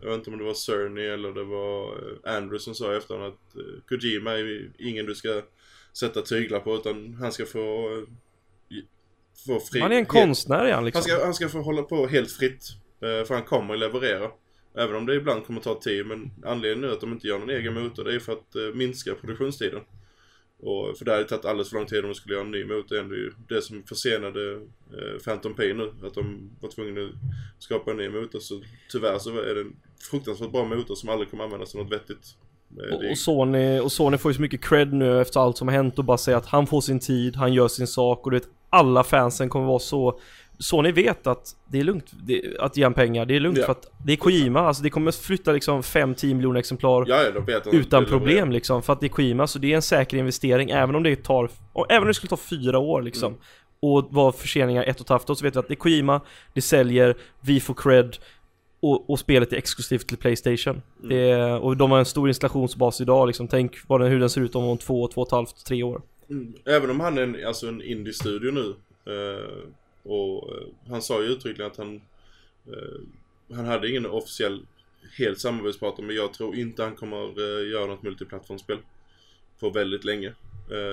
jag vet inte om det var Cerny eller det var eh, Andrew som sa efter att eh, Kojima är ingen du ska sätta tyglar på utan han ska få, få fri... Han är en konstnär är han Han liksom. ska, han ska få hålla på helt fritt. För han kommer leverera. Även om det ibland kommer ta tid. Men anledningen nu att de inte gör någon egen motor det är för att minska produktionstiden. Och för det hade tagit alldeles för lång tid om de skulle göra en ny motor. Det är ju det som försenade eh, Phantom Pain nu. Att de var tvungna att skapa en ny motor. Så tyvärr så är det en fruktansvärt bra motor som aldrig kommer användas till något vettigt. Eh, Och, och, Sony, och Sony får ju så mycket cred nu efter allt som har hänt och bara säga att han får sin tid, han gör sin sak och du vet alla fansen kommer vara så Sony vet att det är lugnt det, att ge han pengar, det är lugnt Ja. för att det är Kojima, alltså det kommer flytta liksom 5-10 miljoner exemplar Ja, ja, utan problem liksom för att det är Kojima så det är en säker investering även om det tar och även om det skulle ta fyra år liksom Mm. och vara förseningar ett och ett halvt år så vet vi att det är Kojima, det säljer, vi får cred och, och spelet är exklusivt till Playstation. Mm. Det och de har en stor installationsbas idag liksom, tänk vad den, hur den ser ut om, om två, två och ett halvt, tre år. Mm. Även om han är en, alltså en indie-studio nu. Eh, och eh, han sa ju uttryckligen att han eh, Han hade ingen officiell helt samarbetspartner men jag tror inte han kommer eh, göra något multiplattformsspel. På väldigt länge.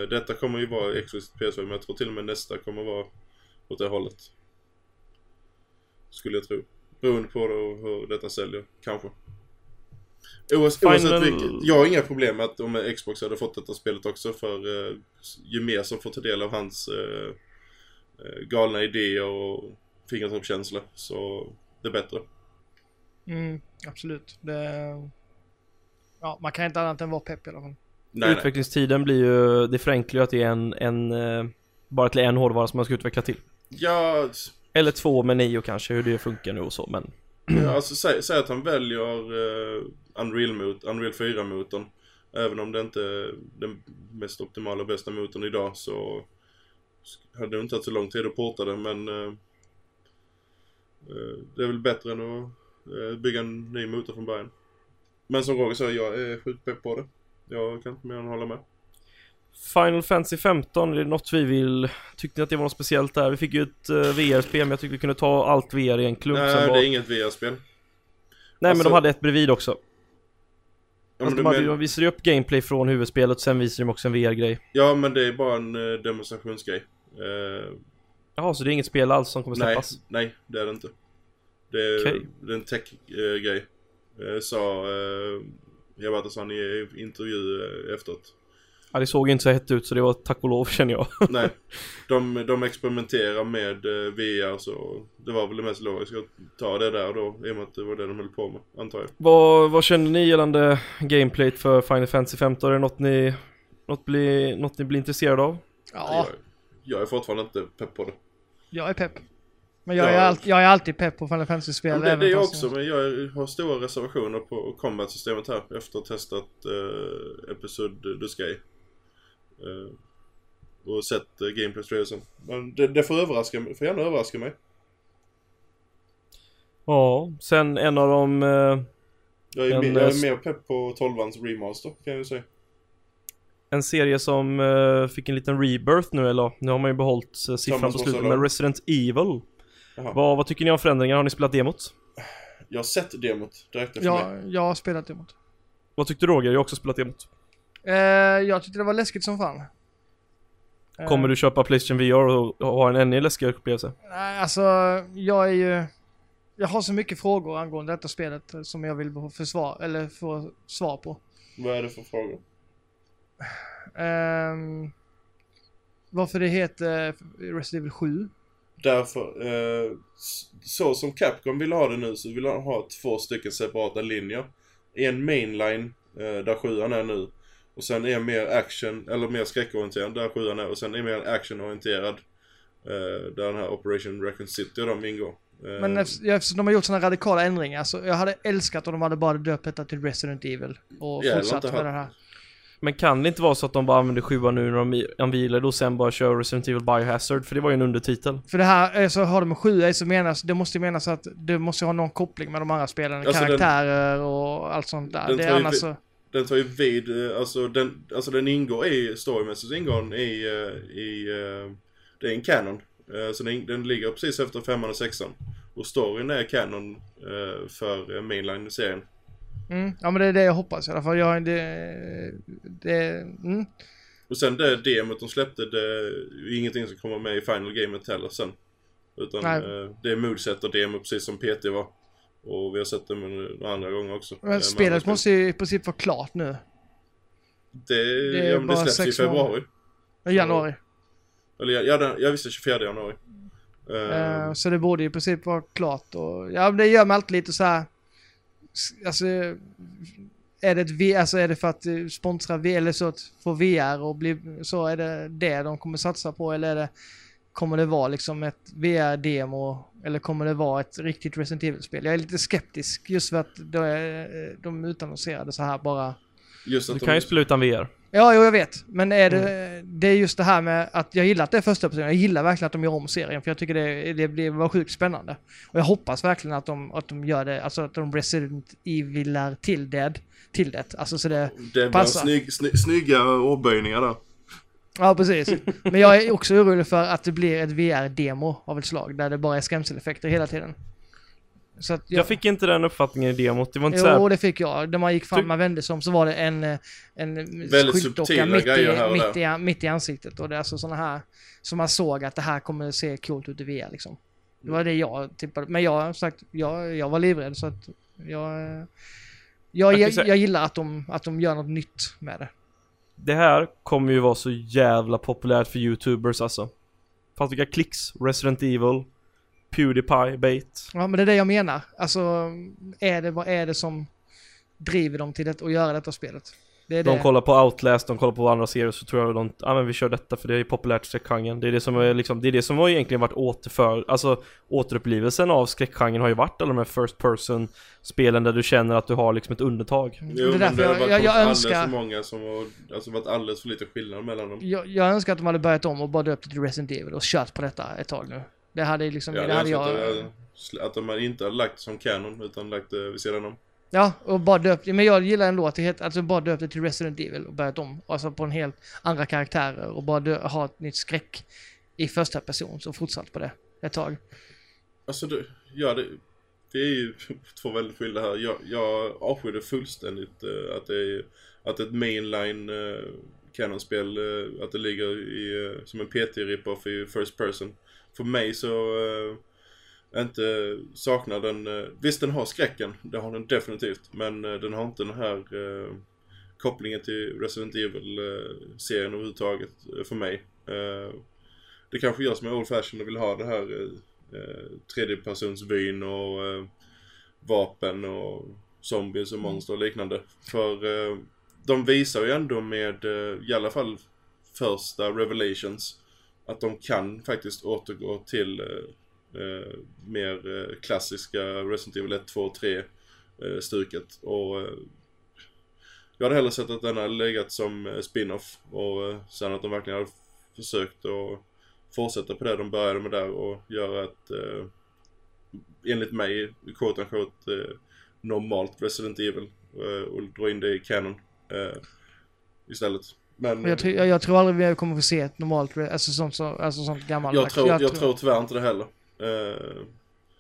Detta kommer ju vara exklusivt PS5 men jag tror till och med nästa kommer vara åt det hållet. Skulle jag tro. Beroende på hur detta säljer, kanske. Oavsett, Final- oavsett vilket, jag har inga problem med att om Xbox hade fått detta spelet också för ju mer som får ta del av hans eh, galna idéer och fingertoppskänsla så det är bättre. Mm, absolut. Det, ja, man kan inte annat än vara pepp i alla fall. Nej, nej. Utvecklingstiden blir ju, det förenklar ju att det är en, en eh, bara till en hårdvara som man ska utveckla till. Ja, Eller två med nio kanske, hur det funkar nu och så men Ja, alltså säg, säg att han väljer uh, Unreal, mot, Unreal 4-motorn. Även om det inte är den mest optimala och bästa motorn idag så hade det inte tagit så lång tid att porta det men uh, uh, det är väl bättre än att uh, bygga en ny motor från början. Men som Roger sa, jag är sjukt pepp på det. Jag kan inte mer än hålla med. Final Fantasy 15, är det något vi vill... Tyckte ni att det var något speciellt där? Vi fick ju ett uh, VR-spel men jag tyckte vi kunde ta allt VR i en klump Nej, det var... är inget VR-spel. Nej men alltså- de hade ett bredvid också. Ja, Alltså, men de, men- de visade ju upp gameplay från huvudspelet, sen visade de också en VR-grej. ja, men det är bara en uh, demonstrationsgrej. Eh, Jaha, så det är inget spel alls som kommer nej, släppas? nej, det är det inte. Det är, Okej. det är en tech-grej. Uh, sa uh, Jabata-san i intervju eh, efteråt. Ja, det såg inte så hett ut så det var tack och lov (laughs) känner jag. Nej, de, de experimenterar med uh, VR så det var väl det mest logiska att ta det där då i och med att det var det de höll på med, antar jag. vad, vad känner ni gällande gameplayt för Final Fantasy 15? Är det något ni, något, bli, något ni blir intresserade av? Ja, Jag, jag är fortfarande inte pepp på det. jag är pepp. Men jag, Ja. är, all, jag är alltid pepp på Final Fantasy-spel. Ja, men det, är jag också, men jag har stora reservationer på combat-systemet här efter att ha testat uh, Episode The Sky. Eh, och sett uh, gameplay-trailern. Men det, det får överraska mig, får gärna överraska mig. Ja, sen en av de... eh, Jag är, En, mer, jag eh, är mer pepp på 12ans remaster kan jag ju säga. En serie som eh, fick en liten rebirth nu eller nu har man ju behållit uh, siffran Samma på slutet med Resident Evil. Vad, vad tycker ni om förändringar? Har ni spelat demot? Jag har sett demot, det räckte för mig. Ja, jag har spelat det mot. Vad tyckte Roger? Jag har också spelat demot. Eh, jag tyckte det var läskigt som fan. Eh, Kommer du köpa Playstation VR och ha en ännu läskigare upplevelse? Nej, alltså jag är ju... Jag har så mycket frågor angående detta spelet som jag vill få försvar, eller få svar på. Vad är det för frågor? Ehm, varför det heter Resident Evil 7? Därför, s- så som Capcom vill ha det nu så vill han ha två stycken separata linjer. En mainline, eh, där sjuan är nu. Och sen en mer action, eller mer skräckorienterad, där sjuan är. Och sen en mer actionorienterad, eh, där den här Operation Raccoon City och de ingår. Eh, Men efter, ja, eftersom de har gjort sådana radikala ändringar så jag hade älskat om de hade bara döpt detta till Resident Evil och Ja, eller fortsatt med det här. Men kan det inte vara så att de bara använder sjuan nu när de anvilade och sen bara kör Resident Evil Biohazard? För det var ju en undertitel. För det här, eh, så har de med 7 så menas, det måste ju menas att det måste ha någon koppling med de andra spelen, Alltså den- karaktärer och allt sånt där. den Det är annars så... Den tar ju vid, eh, alltså den, alltså den ingår i, storymässigt ingår den i, eh, i eh, det är en canon. Eh, Så den, den ligger precis efter femman och sexan. Och storyn är canon eh, för mainline-serien. Mm, ja men det är det jag hoppas i alla fall. Jag, det, det, mm. Och sen det demot de släppte, det är ingenting som kommer med i final gamet heller sen. Utan Nej. det är moodset och demo precis som PT var. Och vi har sett det några andra gånger också. Eh, Men med spelet måste ju i princip vara klart nu. Det, det är ja, det släpps i februari. I januari. Eller ja, den, jag visste 24 januari. Eh, Eh, så det borde i princip vara klart och, ja det gör mig alltid lite så här. Alltså, är det ett alltså är det för att eh, sponsra V, eller så att få VR och bli, så är det det de kommer satsa på eller är det, kommer det vara liksom ett VR-demo eller kommer det vara ett riktigt Resident Evil-spel? Jag är lite skeptisk just för att de, är- de utannonserade så här bara. just att Du de, kan ju spela ut en VR. Ja, jo, jag vet. Men är det, Mm. det är just det här med att jag gillar att det är första personen. Jag gillar verkligen att de gör om serien för jag tycker det, det blir var sjukt spännande. Och jag hoppas verkligen att de, att de gör det, alltså att de Resident Evilar till det. Till det. Alltså så det, det var Passa. snygg, snygg, snygga ordböjningar där. Ja precis. Men jag är också orolig för att det blir ett VR-demo av ett slag där det bara är skrämseleffekter hela tiden. Så att Jag fick inte den uppfattningen i demot. Det var inte Jo, såhär... det fick jag. När man gick fram, man vände sig om så var det en, eh, en skyltdocka mitt, här i, mitt, i, mitt i ansiktet. Och det är alltså sådana här, som man såg att det här kommer se coolt ut i VR liksom. Det var det jag tippade. Men jag har sagt, jag, jag var livrädd så att jag... eh, Jag, Jag jag, jag gillar att de, att de gör något nytt med det. Det här kommer ju vara så jävla populärt för youtubers alltså. Fast vilka klicks? Resident Evil, Pewdiepie, Bait. Ja, men det är det jag menar. Alltså, är det, vad är det som driver dem till att göra detta spelet? Det Det är De det. kollar på Outlast, de kollar på andra serier så tror jag de, ja ah, men vi kör detta för det är populärt i skräckgenren. Det är det som är liksom, det är det som har egentligen varit återför, alltså återupplevelsen av skräckgenren har ju varit alla de här first person spelen där du känner att du har liksom ett undertag. Mm. Jo, det är men därför det har jag, varit jag, jag alldeles önskar... för många som har, alltså varit alldeles för lite skillnad mellan dem. Jag, jag önskar att de hade börjat om och bara döpt det till Resident Evil och kört på detta ett tag nu. Det hade liksom, Ja, det hade jag... jag... Att de inte har lagt som canon utan lagt det vid sidan om. Ja, och bara döpt, men jag gillar ändå att det heter, alltså bara döpt det till Resident Evil och börjat om. Alltså på en helt andra karaktärer och bara dö, ha ett nytt skräck i första person, så fortsatt på det ett tag. Alltså du, ja det, det är ju (laughs) två väldigt skilda här. Jag, jag avskyr det fullständigt eh, att det är att ett mainline eh, uh, Canon-spel, eh, att det ligger i, eh, som en PT-rip-off i First Person. För mig så inte saknar den, eh, visst den har skräcken, det har den definitivt, men eh, den har inte den här eh, kopplingen till Resident Evil-serien överhuvudtaget för mig. Det kanske jag som är old fashion och vill ha det här tredjepersonsvyn och vapen och zombies och monster och liknande. För de visar ju ändå med, i alla fall första Revelations, att de kan faktiskt återgå till eh, mer eh, klassiska Resident Evil 1, 2, 3 eh, stuket. Och eh, jag hade hellre sett att den hade legat som spin-off och eh, sen att de verkligen hade försökt att fortsätta på det de började med där och göra ett, eh, enligt mig, quote unquote, eh, normalt Resident Evil och dra in det i canon istället. Men jag, tror- jag, jag tror aldrig vi kommer få se ett normalt, alltså sånt, så, alltså sånt gammalt. jag, tror, jag, tror tyvärr inte det heller. Eh,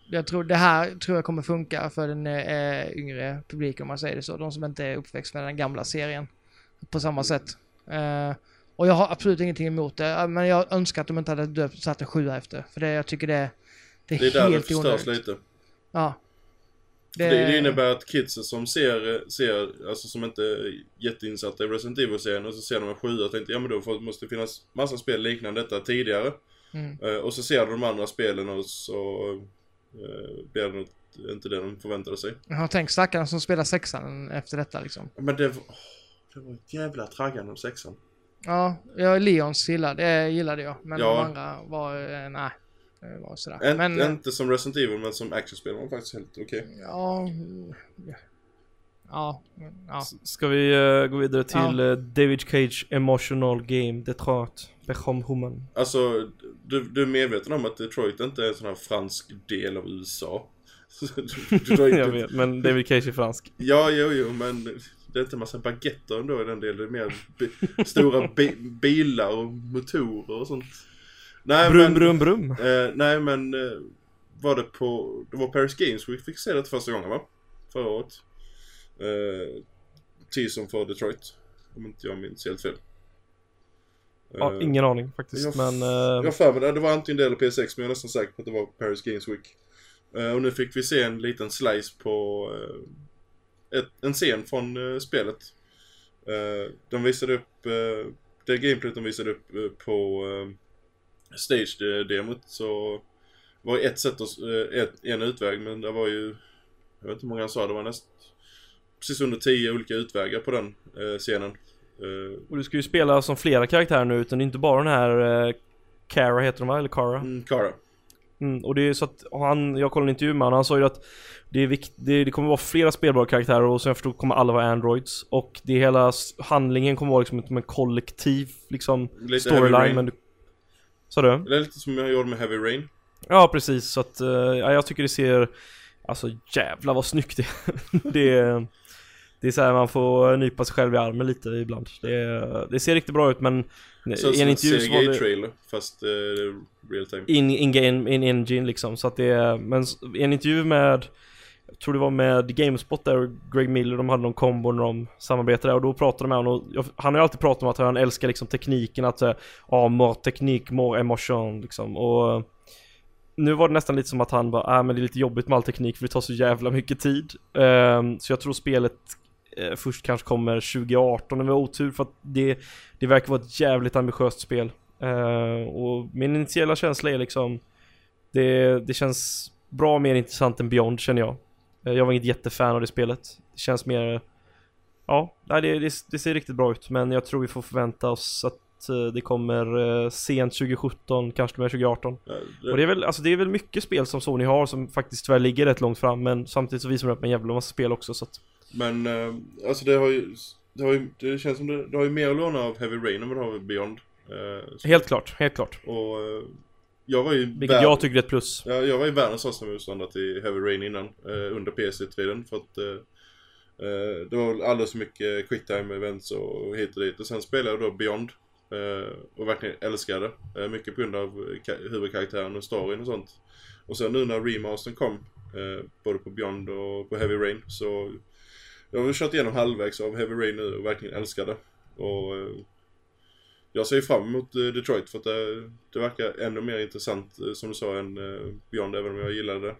jag tror det här tror jag kommer funka för den eh, yngre publiken om man säger det så. De som inte är uppväxt med den gamla serien. På samma sätt. Eh, och jag har absolut ingenting emot det. eh, Men jag önskar att de inte hade döpt, satt en sjua efter. För det, jag tycker det, det är, det är där det helt förstörs onödigt. lite. Ja. Det... Det, det innebär att kidsen som ser, ser, alltså som inte är jätteinsatta i Resident Evil-serien och så ser de en sjua och tänkte ja men då måste det finnas massa spel liknande detta tidigare. Mm. Eh, och så ser de de andra spelen och så eh, blir det något, inte det de förväntade sig. Jag har tänkt stackarna som spelar sexan efter detta liksom. Men det var, det var ett jävla traggande om sexan. Ja, jag Leons gillade, det gillade jag. Men Ja. de andra var, eh, nej. Det var sådär. En, men, Inte som Resident Evil men som actionspel var faktiskt helt okej. Ja. mm, Ja. Ja. Ska vi eh, gå vidare till Ja. eh, David Cage Emotional Game Detroit Beckham Human Alltså, du, du är medveten om att Detroit inte är en sån här fransk del av USA? (laughs) Detroit, (laughs) Jag vet, men David Cage är fransk Ja, jo, jo, men det är inte en massa baguetter ändå i den delen. Det är mer bi- stora bi- bilar och motorer och sånt. Nej, Brum men, brum brum Eh, nej, men eh, var det på... Det var Paris Games vi fick se det första gången, va? Förra året. Eh, teasern för Detroit. Om inte jag minns helt fel. Ja, Eh, ingen aning faktiskt jag- men... eh, jag har för mig det. Det var antingen det eller PS6 men jag är nästan säker på att det var Paris Games Week. Eh, och nu fick vi se en liten slice på ett, en scen från spelet. De visade upp, det gameplayet de visade upp på stage-demot så var ett sätt att, ett, en utväg men det var ju, jag vet inte hur många han sa, det var nästan precis under tio olika utvägar på den scenen. Eh, Och du ska ju spela som flera karaktärer nu utan det är inte bara den här eh, Cara heter de va? Eller Cara? mm, Kara. Mm, och det är så att han, jag kollade en intervju med honom, han sa ju att det, är vikt, det, det kommer vara flera spelbara karaktärer och som jag förstod kommer alla vara androids Och det hela handlingen kommer vara liksom som en kollektiv liksom Lite storyline men du... Sa du? Det är lite som jag gjorde med Heavy Rain. Ja precis, så att eh, ja, jag tycker det ser Alltså jävlar vad snyggt det är. (laughs) det är Det är så här man får nypa sig själv i armen lite ibland Det, det ser riktigt bra ut men Så i en intervju så var det CGI-trailer fast eh, real time. in, in game, in engine liksom så att det är, men i en intervju med Jag tror det var med Gamespot där och Greg Miller, de hade någon kombo när de samarbetade och då pratade de med honom och jag, Han har ju alltid pratat om att han älskar liksom tekniken att säga Ja, more teknik, more emotion liksom och Nu var det nästan lite som att han bara, äh, men det är lite jobbigt med all teknik för det tar så jävla mycket tid Ehm, Så jag tror spelet eh, först kanske kommer 2018 om vi har otur för att det, det verkar vara ett jävligt ambitiöst spel Eh, och min initiala känsla är liksom det, det känns bra mer intressant än Beyond känner jag. Eh, jag var inget jättefan av det spelet. Det känns mer Ja, det, det, det ser riktigt bra ut men jag tror vi får förvänta oss att eh, det kommer eh, sent 2017, kanske med 2018. Ja, Och det är, väl, alltså det är väl mycket spel som Sony har som faktiskt tyvärr ligger rätt långt fram men samtidigt så visar de upp en jävla massa spel också så att Men eh, alltså det har ju, det, har ju, det känns som det, det har ju mer att låna av Heavy Rain än vad det har av Beyond. Eh, Helt klart, helt klart. och eh, jag var ju Vilket jag tycker är ett plus. Ja, jag var ju världens största motståndare till Heavy Rain innan, eh, under PS3-tiden. För att eh, eh, det var väl alldeles för mycket quicktime events och hit och dit. Och sen spelade jag då Beyond. Och verkligen älskade det. Mycket på grund av ka- huvudkaraktären och storyn och sånt. Och sen nu när remastern kom, både på Beyond och på Heavy Rain, så jag har väl kört igenom halvvägs av Heavy Rain nu och verkligen älskar det. Och eh, jag ser fram emot eh, Detroit för att det, det verkar ännu mer intressant eh, som du sa än Beyond även om jag gillade det.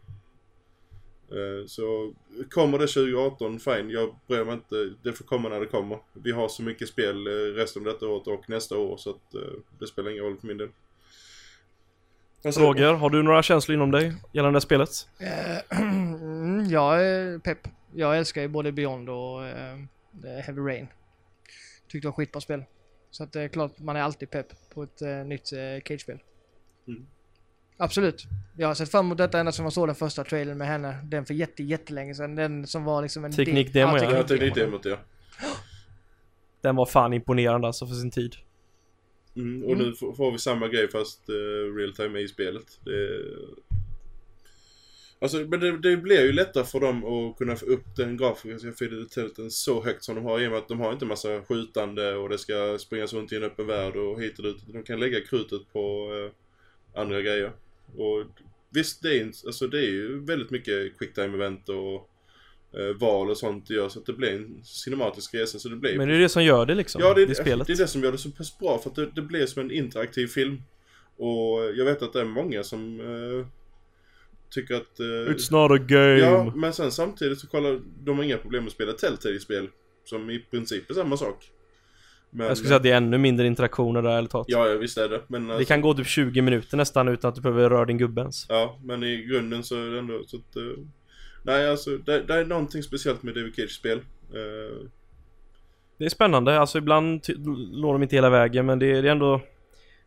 Så kommer det 2018, fine. Jag bryr mig inte. Det får komma när det kommer. Vi har så mycket spel resten av detta året och nästa år så att det spelar ingen roll för min del. Alltså, Roger, har du några känslor inom dig gällande spelet? (clears throat) Mm, jag är pepp. Jag älskar ju både Beyond och eh, Heavy Rain. Tyckte det var skitbra spel. Så att det är klart, man är alltid pepp på ett eh, nytt eh, Cage-spel. Mm. Absolut. Jag har sett fram emot detta ända sedan jag såg den första trailern med henne. Den för jätte, jättelänge sedan. Den som var liksom en... Teknikdemo, ja. Jag tänkte inte emot det. Den var fan imponerande alltså för sin tid. Mm, och nu får vi samma grej fast uh, real time i spelet. Det, alltså, men det, det blir ju lättare för dem att kunna få upp den grafiska fideliteten så högt som de har i och med att de har inte massa skjutande och det ska springas runt i en öppen värld och hit och dit. De kan lägga krutet på eh, andra grejer. Och visst, det är, alltså, det är ju väldigt mycket quicktime event och eh, val och sånt det gör så att det blir en cinematisk resa så det blir Men det är det som gör det liksom, Ja, det, i spelet. det är det som gör det så pass bra för att det, det blir som en interaktiv film. Och jag vet att det är många som eh, tycker att... Eh, It's not a game. ja, men sen samtidigt så kollar de har inga problem med att spela Telltale-spel. Som i princip är samma sak. Men, Jag skulle säga att det är ännu mindre interaktioner där ärligt talat. Ja, ja, visst är det. Men, Det alltså, kan gå typ 20 minuter nästan utan att du behöver röra din gubbe ens. Ja, men i grunden så är det ändå så att... Eh, nej, alltså det, det är någonting speciellt med David Cage-spel. Eh, Det är spännande, alltså ibland når de inte hela vägen men det är, det är ändå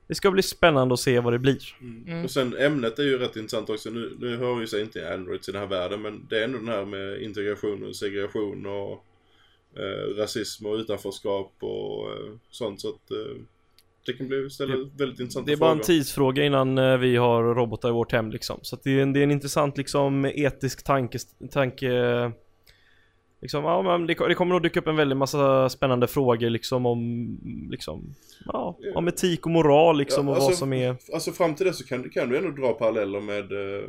Det ska bli spännande att se vad det blir. Mm. Och sen ämnet är ju rätt intressant också. Nu, nu hör ju sig inte Androids i den här världen men det är ändå den här med integration och segregation och eh, rasism och utanförskap och eh, sånt så att eh, det kan bli ställa väldigt intressanta Det är bara en tidsfråga innan eh, vi har robotar i vårt hem liksom. Så att det är en, det är en intressant liksom etisk tanke, tanke Liksom, ja men det, det kommer nog dyka upp en väldig massa spännande frågor liksom om Liksom Ja, om etik och moral liksom Ja, och alltså- vad som är Alltså fram till det så kan, kan du ändå dra paralleller med eh,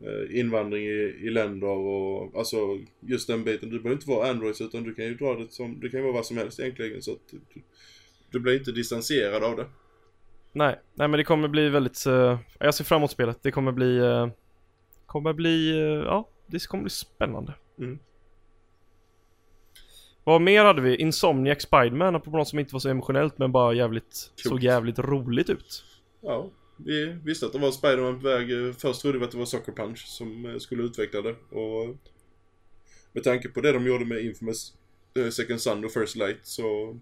eh, invandring i, i länder och alltså just den biten. Du behöver inte vara Androids utan du kan ju dra det som, det kan ju vara vad som helst egentligen så att du, du blir inte distanserad av det. Nej, nej men det kommer bli väldigt eh, Jag ser fram emot spelet, det kommer bli eh, Kommer bli, eh, ja det kommer bli spännande Mm. Vad mer hade vi? Insomniac Spiderman på något som inte var så emotionellt men bara jävligt Såg Coolt. jävligt roligt ut Ja, vi visste att det var Spiderman på väg. Först trodde vi att det var Sucker Punch som eh, skulle utveckla det. Och med tanke på det de gjorde med Infamous eh, Second Sun och First Light så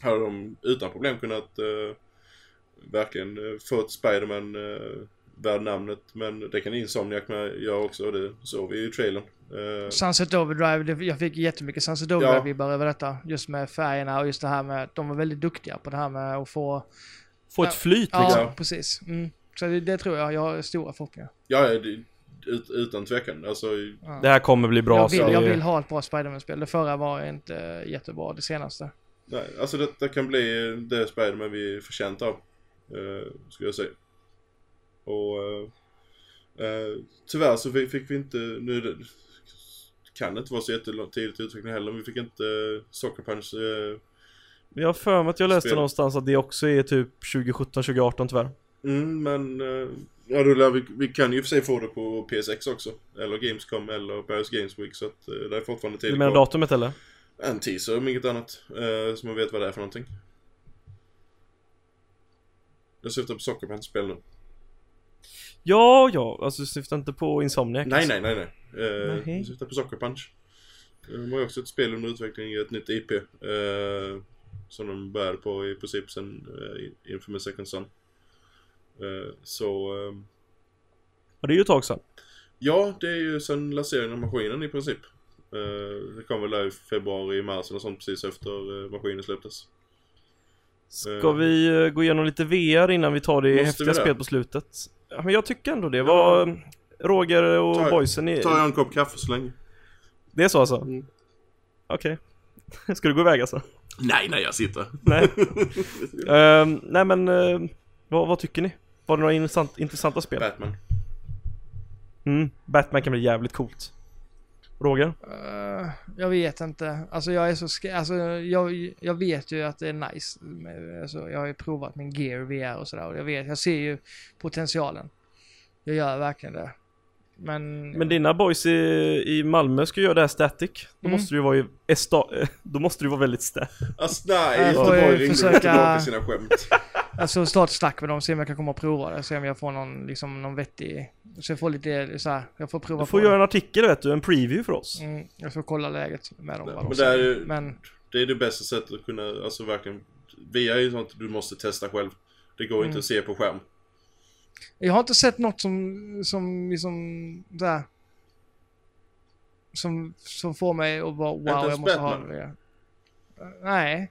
hade de utan problem kunnat eh, verkligen få ett Spiderman eh, värd namnet. Men det kan Insomniac med göra också och det såg vi i trailern. Eh, Sunset Overdrive, jag fick jättemycket Sunset Overdrive-vibbar över detta. Just med färgerna och just det här med att de var väldigt duktiga på det här med att få... Få ett Ja, flyt Ja, liksom Ja. precis. Mm. Så det, det tror jag, jag har stora förhoppningar. ja, det, ut, utan tvekan. Alltså, Ja. Det här kommer bli bra jag, vill, så jag vill ha ett bra Spiderman-spel. Det förra var inte jättebra, det senaste. Nej, alltså detta kan bli det Spiderman vi förtjänt av. Eh, skulle jag säga. Och eh, eh, tyvärr så fick, vi inte, nu det, kan det inte vara så jättetidigt utveckling heller, men vi fick inte uh, Soccer Punch. eh, Jag har för mig att jag läste Spel. någonstans att det också är typ 2017-2018 tyvärr mm, men eh, ja, då lär vi, vi kan ju i för sig få det på PSX också. Eller Gamescom eller Paris Games Week så att eh, det är fortfarande tid Du menar kvar. datumet eller? En teaser om inget annat. Eh, så man vet vad det är för någonting. Jag syftar på Soccer Punch-spel nu. Ja, ja, alltså syftar inte på Insomniac Nej, alltså. nej, nej, nej. Uh, Nej. syftar på Soccer Punch. De har ju också ett spel under utveckling, ett nytt IP. Eh, som de började på i princip sen eh, inför med Second Son. Eh, så... Eh, Ja, det är ju ett tag sedan. ja, det är ju sen lanseringen av maskinen i princip. Eh, det kom väl där i februari, mars eller sånt precis efter eh, maskinen släpptes. Ska vi eh, gå igenom lite VR innan vi tar det Måste häftiga spelet på slutet? Ja, men jag tycker ändå det. Var Roger och Ta- boysen i... Tar jag en kopp kaffe så länge. Det är så alltså? Mm. Okej. (laughs) Ska du gå iväg alltså? Nej, nej jag sitter. Nej. (laughs) Ehm, nej men, eh, vad, vad tycker ni? Var det några intressant, intressanta spel? Batman. Mm, Batman kan bli jävligt coolt. Roger? Eh, jag vet inte. Alltså jag är så sk- alltså jag, jag vet ju att det är nice. med- Alltså, jag har ju provat min Gear VR och sådär och jag vet, jag ser ju potentialen. Jag gör verkligen det. Men... Men dina boys i, i Malmö ska göra det här static. Då Mm. måste du vara ju esta, (laughs) då måste du vara väldigt sta. Alltså nej, Göteborg ju ringde försöka- tillbaka sina skämt. Alltså starta snack med dem, se om jag kan komma och prova det. Se om jag får någon, liksom, någon vettig... Så jag får lite så här, jag får prova Du får på göra en artikel vet du, en preview för oss. Mm, jag får kolla läget med dem. De men det är ju- Men Det är det bästa sättet att kunna, alltså verkligen. VR är ju sånt du måste testa själv. Det går Mm. inte att se på skärm. jag har inte sett något som, som liksom där. Som, som får mig att vara wow, ens jag måste ha Batman? det. Uh, Nej.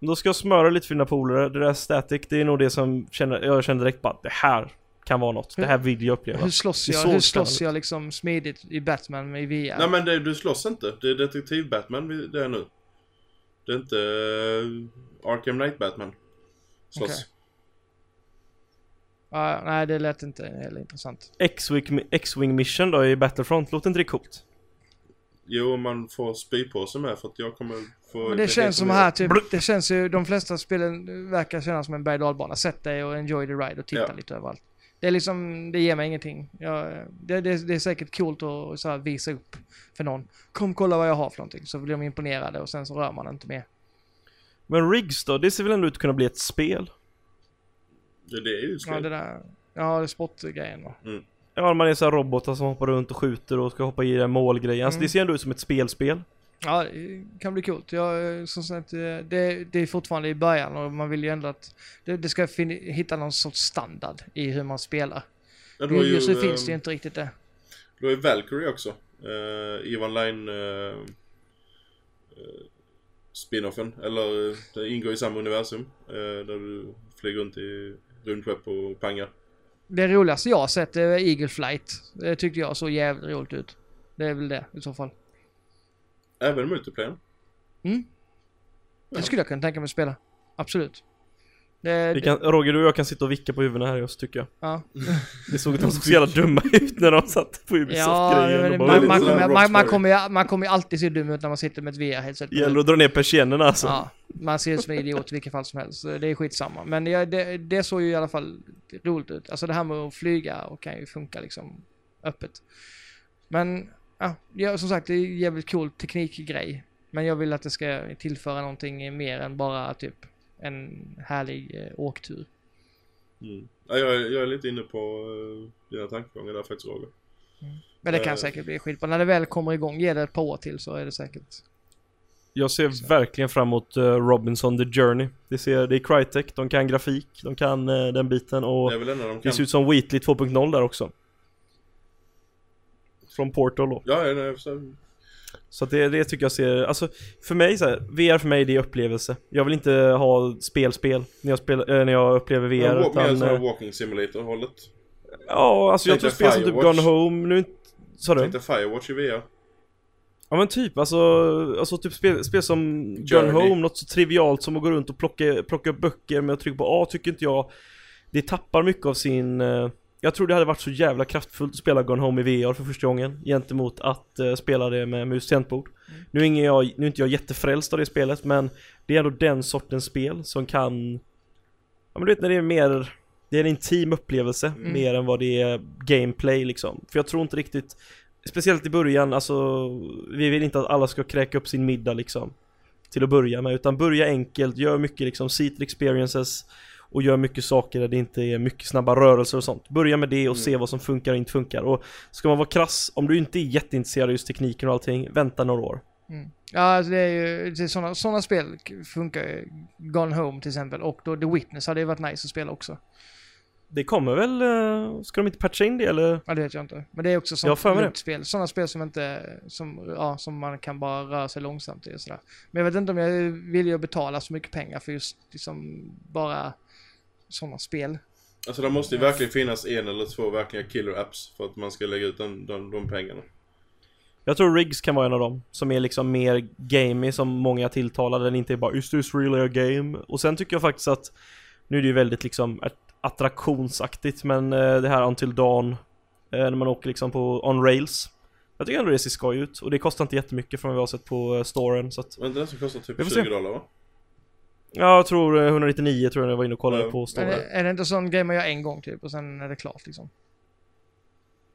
Då ska jag smöra lite för dina polare. Det där static, det är nog det som känner, jag känner direkt bara det här kan vara något. Det här vill jag uppleva. Hur slåss jag? så Hur slåss jag liksom smidigt i Batman i VR? Nej men det, du slåss inte. Det är detektiv-Batman det är nu. Det är inte uh, Arkham Knight-Batman. Slåss. Okej. Ja, nej, det lät inte heller intressant. X-Wing, X-Wing mission då i Battlefront, låter inte det coolt? Jo, man får spypåse med för att jag kommer få... Men det känns som här typ, det känns ju, de flesta spelen verkar kännas som en berg och Sätt dig och enjoy the ride och titta Ja. lite överallt. Det är liksom, det ger mig ingenting. Jag, det, det, det är säkert coolt att så här, visa upp för någon. Kom kolla vad jag har för någonting. Så blir de imponerade och sen så rör man inte mer. Men Riggs då, det ser väl ändå ut att kunna bli ett spel? Ja, det är ju ett Ja, spel. det där, ja, det är sportgrejen va. Ja, man är så här robotar som hoppar runt och skjuter och ska hoppa i den målgrejen. Alltså Mm. det ser ändå ut som ett spelspel. Ja, det kan bli coolt. Jag, eh, som sagt, eh, det, det är fortfarande i början och man vill ju ändå att det, det ska hitta någon sorts standard i hur man spelar. Ja, ju, Just nu finns det ju inte riktigt det. Du har ju Valkyrie också. Uh, EVE Online uh, spinoffen. Eller eh, det ingår i samma universum. eh, där du flyger runt i rymdskepp och pangar. Det roligaste jag har sett är Eagle Flight. Det tyckte jag såg jävligt roligt ut. Det är väl det i så fall. Även multiplayer. Mm. Det Ja. skulle jag kunna tänka mig att spela. Absolut. Det, Vi kan, Roger, du och jag kan sitta och vicka på huvudena här just tycker jag. ja. (laughs) Det såg de såg så jävla dumma (laughs) ut när de satt på Ja, Ubisoft-grejen det, bara, man, man, kommer, man, man, kommer, man kommer ju alltid se dum ut när man sitter med ett VR-headset. Det gäller att dra ner persiennerna alltså. Ja, man ser ut som en idiot i vilket fall som helst. Det är skitsamma. Men ja, det, det såg ju i alla fall roligt ut. Alltså det här med att flyga och kan ju funka liksom öppet. Men ja, ja som sagt det är en jävligt cool teknikgrej. Men jag vill att det ska tillföra någonting mer än bara typ en härlig eh, åktur. Mm. Ja, jag, är- jag är lite inne på uh, dina tankegångar där faktiskt Roger. Men det kan Eh. säkert bli skitbra. När det väl kommer igång, ge det ett par år till så är det säkert. Jag ser verkligen fram emot eh, Robinson The Journey. Det, ser, det är Crytek, de kan grafik, de kan eh, den biten och Det de det ser ut som Wheatley 2.0 där också. Från Portal då. Ja, nej, så, Så att det, det tycker jag ser, alltså för mig så här, VR för mig det är upplevelse. Jag vill inte ha spelspel när jag, spel, äh, när jag upplever VR ja, mer utan... sån här eh, walking simulator hållet. Ja, alltså jag tror spel som typ. Gone Home, nu inte... Sa du? Tänkte Firewatch i VR. Ja men typ, alltså, alltså typ spel, spel som Gone Journey. Home, något så trivialt som att gå runt och plocka, plocka upp böcker med att trycka på A tycker inte jag Det tappar mycket av sin eh, Jag tror det hade varit så jävla kraftfullt att spela Gone Home i VR för första gången Gentemot att eh, spela det med mus tangentbord nu, är jag, nu är inte jag jättefrälst av det spelet men Det är ändå den sortens spel som kan Ja men du vet när det är mer Det är en intim upplevelse Mm. mer än vad det är gameplay liksom. För jag tror inte riktigt Speciellt i början, alltså Vi vill inte att alla ska kräka upp sin middag liksom Till att börja med, utan börja enkelt, gör mycket liksom seated experiences Och gör mycket saker där det inte är mycket snabba rörelser och sånt Börja med det och Mm. se vad som funkar och inte funkar och Ska man vara krass, om du inte är jätteintresserad av just tekniken och allting, vänta några år Mm. Ja, alltså det är ju det är såna, såna spel funkar ju. Gone Home till exempel och då The Witness hade ju varit nice att spela också. Det kommer väl, eh, ska de inte patcha in det eller? Ja, det vet jag inte. Men det är också sånt spel. Sådana spel som inte, som, ja, som man kan bara röra sig långsamt i och sådär. Men jag vet inte om jag vill ju betala så mycket pengar för just liksom bara sådana spel. Alltså det måste ju verkligen finnas en eller två verkliga killer apps för att man ska lägga ut den, de, de pengarna. Jag tror Riggs kan vara en av dem, som är liksom mer gamey som många tilltalar, den inte är bara 'Is this really a game?' Och sen tycker jag faktiskt att, nu är det ju väldigt liksom att- attraktionsaktigt men eh, det här Until Dawn, eh, när man åker liksom på on rails Jag tycker ändå det ser skoj ut och det kostar inte jättemycket från vad vi har sett på eh, storen så att Men den som kostar typ Vi får se. 20 dollar va? Ja, jag tror eh, 199 tror jag jag var inne och kollade Ja. på Är storen det, är det inte sån grej man gör en gång typ och sen är det klart liksom?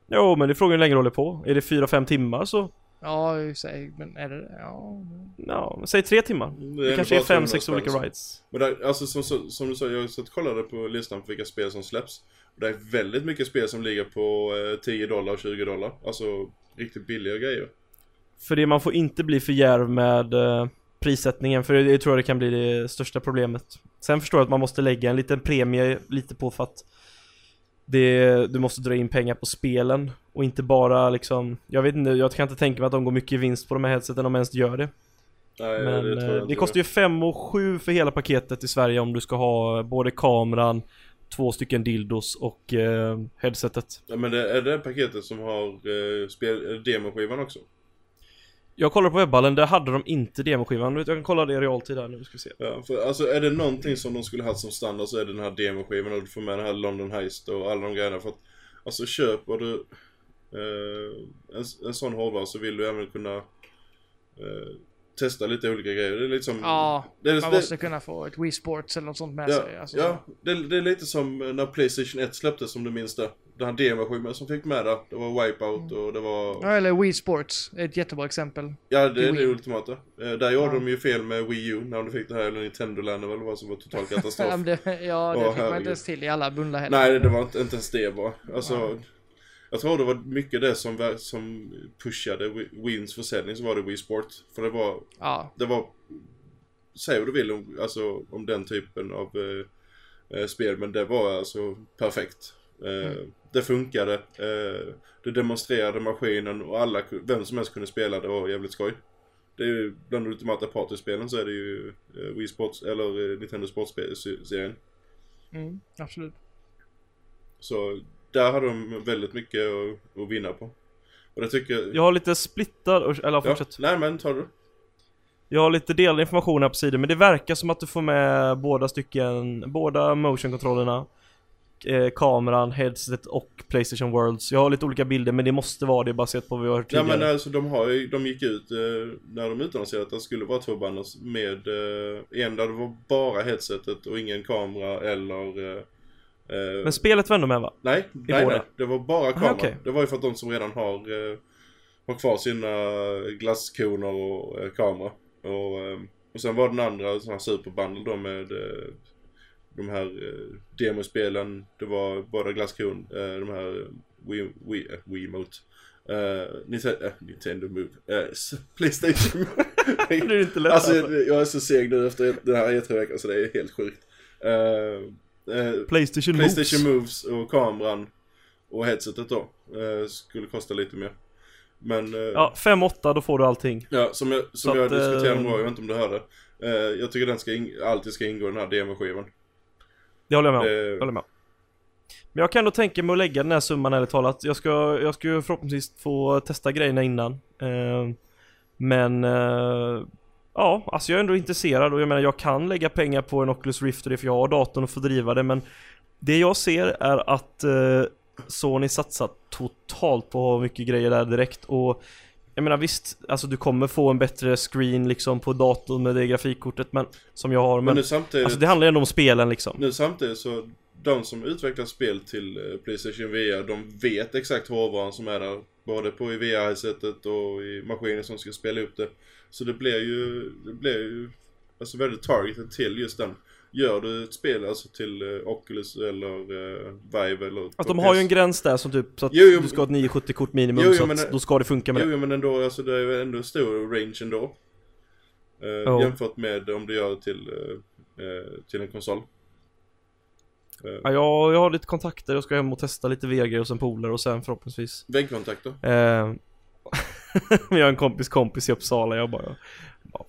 Jo men det är frågan hur länge det håller på, är det 4-5 timmar så, Ja, i och sig, men är det, ja. ja, säg 3 timmar Det, Det är kanske är bara 200 5-6 spänn, olika så. rides Men där, alltså som, som, som du sa, jag har suttit och kollade på listan på vilka spel som släpps. Och det är väldigt mycket spel som ligger på eh, 10 dollar, 20 dollar. Alltså riktigt billiga grejer. För det man får inte bli för djärv med eh, prissättningen för det, det tror jag det kan bli det största problemet. Sen förstår jag att man måste lägga en liten premie lite på för att det, du måste dra in pengar på spelen och inte bara liksom Jag vet inte, jag kan inte tänka mig att de går mycket i vinst på de här headseten om de ens gör det. Nej, Men det eh, det, inte. kostar ju 5 och 7 för hela paketet i Sverige om du ska ha både kameran, två stycken dildos och eh, headsetet. Ja, men det är det paketet som har eh, spel, eh, demoskivan också? Jag kollar på webballen, där hade de inte demoskivan. Jag kan kolla det i realtid här nu, ska vi se. Ja, för alltså är det någonting som de skulle haft som standard så är det den här demoskivan och du får med den här London Heist och alla de grejerna för att Alltså köper du eh, en, en sån hårdvara så vill du även kunna eh, testa lite olika grejer. Det är lite som... Ja, det är, man det, måste kunna få ett Wii Sports eller något sånt med ja, sig. Alltså, ja det, det är lite som när Playstation 1 släpptes som du minns det. Den här demoskivan som fick med där. Det var Wipeout och det var... Ja, eller Wii Sports är ett jättebra exempel. Ja, det är det ultimata. Eh, där gjorde Ja. de ju fel med Wii U när de fick det här, eller Nintendo Land eller vad som var total (laughs) katastrof. Ja, det, ja, det fick man herregud. inte ens till i alla bundlar heller. Nej, det var inte, inte ens det bara. Alltså, Ja. jag tror det var mycket det som, som pushade Wi- Wins försäljning, så var det Wii Sport. För det var, Ja, det var, säg vad du vill om, alltså, om den typen av eh, eh, spel, men det var alltså perfekt. Eh, Mm. Det funkade, eh, det demonstrerade maskinen och alla, vem som helst kunde spela, det var jävligt skoj. Det är ju bland de ultimata partyspelen så är det ju eh, Wii Sports, eller eh, Nintendo Sports-serien. mm, absolut. Så där har de väldigt mycket att, att vinna på. Och det tycker jag... Jag har lite splittad, eller ja, fortsätt. nej men tar du. Jag har lite delad information här på sidan men det verkar som att du får med båda stycken, båda motion-kontrollerna eh, Kameran, headset och Playstation Worlds Jag har lite olika bilder men det måste vara det baserat på vad vi har hört Ja tidigare men alltså de har ju, de gick ut eh, när de utannonserade att det skulle vara två banners med eh, en där det var bara headsetet och ingen kamera eller... Eh, eh, Men spelet var ändå med va? nej, nej, båda? nej, det var bara kamera. okej. Det var ju för att de som redan har, eh, har kvar sina glasskoner och eh, kamera. Och, och sen var den andra sån här superbundle då med de här eh, demospelen. Det var bara glasskon, eh, de här Wii, Wii, äh, Wiimote. Uh, Nintendo, äh, Nintendo Move. S- (laughs) Playstation (laughs) Det är inte lätt Alltså alltså, jag är så seg nu efter den här E3-veckan så det är helt sjukt. Eh, Playstation, Playstation Moves. Moves och kameran och headsetet då skulle kosta lite mer. Men ja. Ja, 5-8 då får du allting som jag, som Så jag att, diskuterade med jag vet inte om du hörde. Jag tycker den ska alltid ska ingå i den här demoskivan. Det håller jag med om, Det- jag håller med Men jag kan då tänka mig att lägga den här summan ärligt talat. Jag ska, jag ska ju förhoppningsvis få testa grejerna innan. Eh, Men eh, Ja, alltså jag är ändå intresserad och jag menar jag kan lägga pengar på en Oculus Rift och det för jag har datorn och får driva det men Det jag ser är att eh, Sony satsar totalt på att ha mycket grejer där direkt och Jag menar visst, alltså du kommer få en bättre screen liksom på datorn med det grafikkortet men Som jag har Men, men, nu samtidigt, Alltså det handlar ju ändå om spelen liksom nu samtidigt så de som utvecklar spel till eh, Playstation VR, de vet exakt hårdvaran som är där. Både på i VR-headsetet och i maskinen som ska spela upp det. Så det blir ju, det blir ju alltså väldigt targeted till just den. Gör du ett spel alltså till uh, Oculus eller uh, Vive eller... Att de har ju en gräns där som typ så att Jo, jo, du ska ha ett 970-kort minimum Jo, så men då ska det funka med Jo, det. jo, men ändå, alltså det är ju ändå stor range ändå. Uh, Ja. Jämfört med om du gör det till, eh, eh, till en konsol. Eh, Ja, jag, jag har lite kontakter, jag ska hem och testa lite VG och sen polare och sen förhoppningsvis Väggkontakter. eh, (laughs) Jag har en kompis kompis i Uppsala, jag bara "Ja,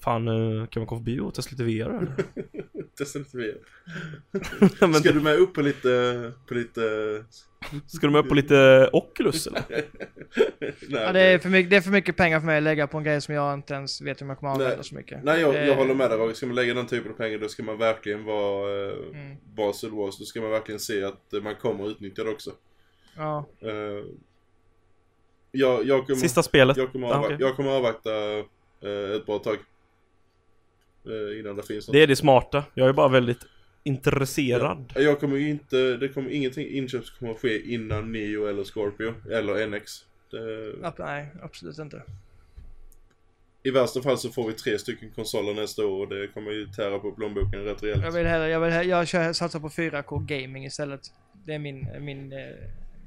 Fan, eh, kan man komma förbi och testa lite VR eller?" (laughs) Testa lite. Men Ska du med upp på lite, på lite... Ska du med upp på lite Oculus eller? (laughs) Nej, Ja, det, är för mycket, det är för mycket pengar för mig att lägga på en grej som jag inte ens vet om jag kommer att använda Nej. så mycket. Nej, jag, jag Eh, håller med dig. Ska man lägga den typen av pengar då ska man verkligen vara eh, Mm. Basel Wars. Då ska man verkligen se att eh, man kommer utnyttja det också. Ja. Eh, jag, jag kommer... Sista spelet? Jag kommer, Ah, avvakta, okej. jag kommer avvakta eh, ett bra tag. Eh, innan det finns något. Det är det smarta, jag är bara väldigt intresserad. Jag kommer ju inte, det kommer ingenting inköp som kommer att ske innan Neo eller Scorpio eller NX. Det, nej, absolut inte. I värsta fall så får vi tre stycken konsoler nästa år och det kommer ju tära på plånboken rätt rejält. Jag vill hellre, jag vill, he- jag kör, satsar på 4K gaming istället. Det är min, min eh,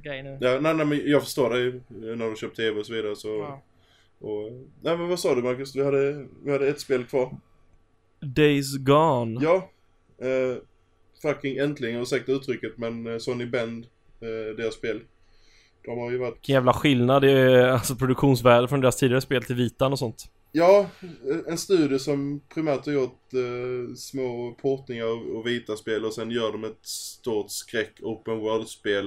grej nu. Ja, nej, nej, men jag förstår dig när du köpt TV och så vidare så... Ja. Och, nej men vad sa du Marcus? Vi hade, vi hade ett spel kvar. Days Gone. Ja. Eh, fucking äntligen, ursäkta uttrycket men eh, Sony Bend, eh, deras spel. De har ju varit... Vilken jävla skillnad det är, alltså produktionsvärde från deras tidigare spel till Vitan och sånt. Ja, en studio som primärt har gjort eh, små portningar och, och vita spel och sen gör de ett stort skräck open world-spel.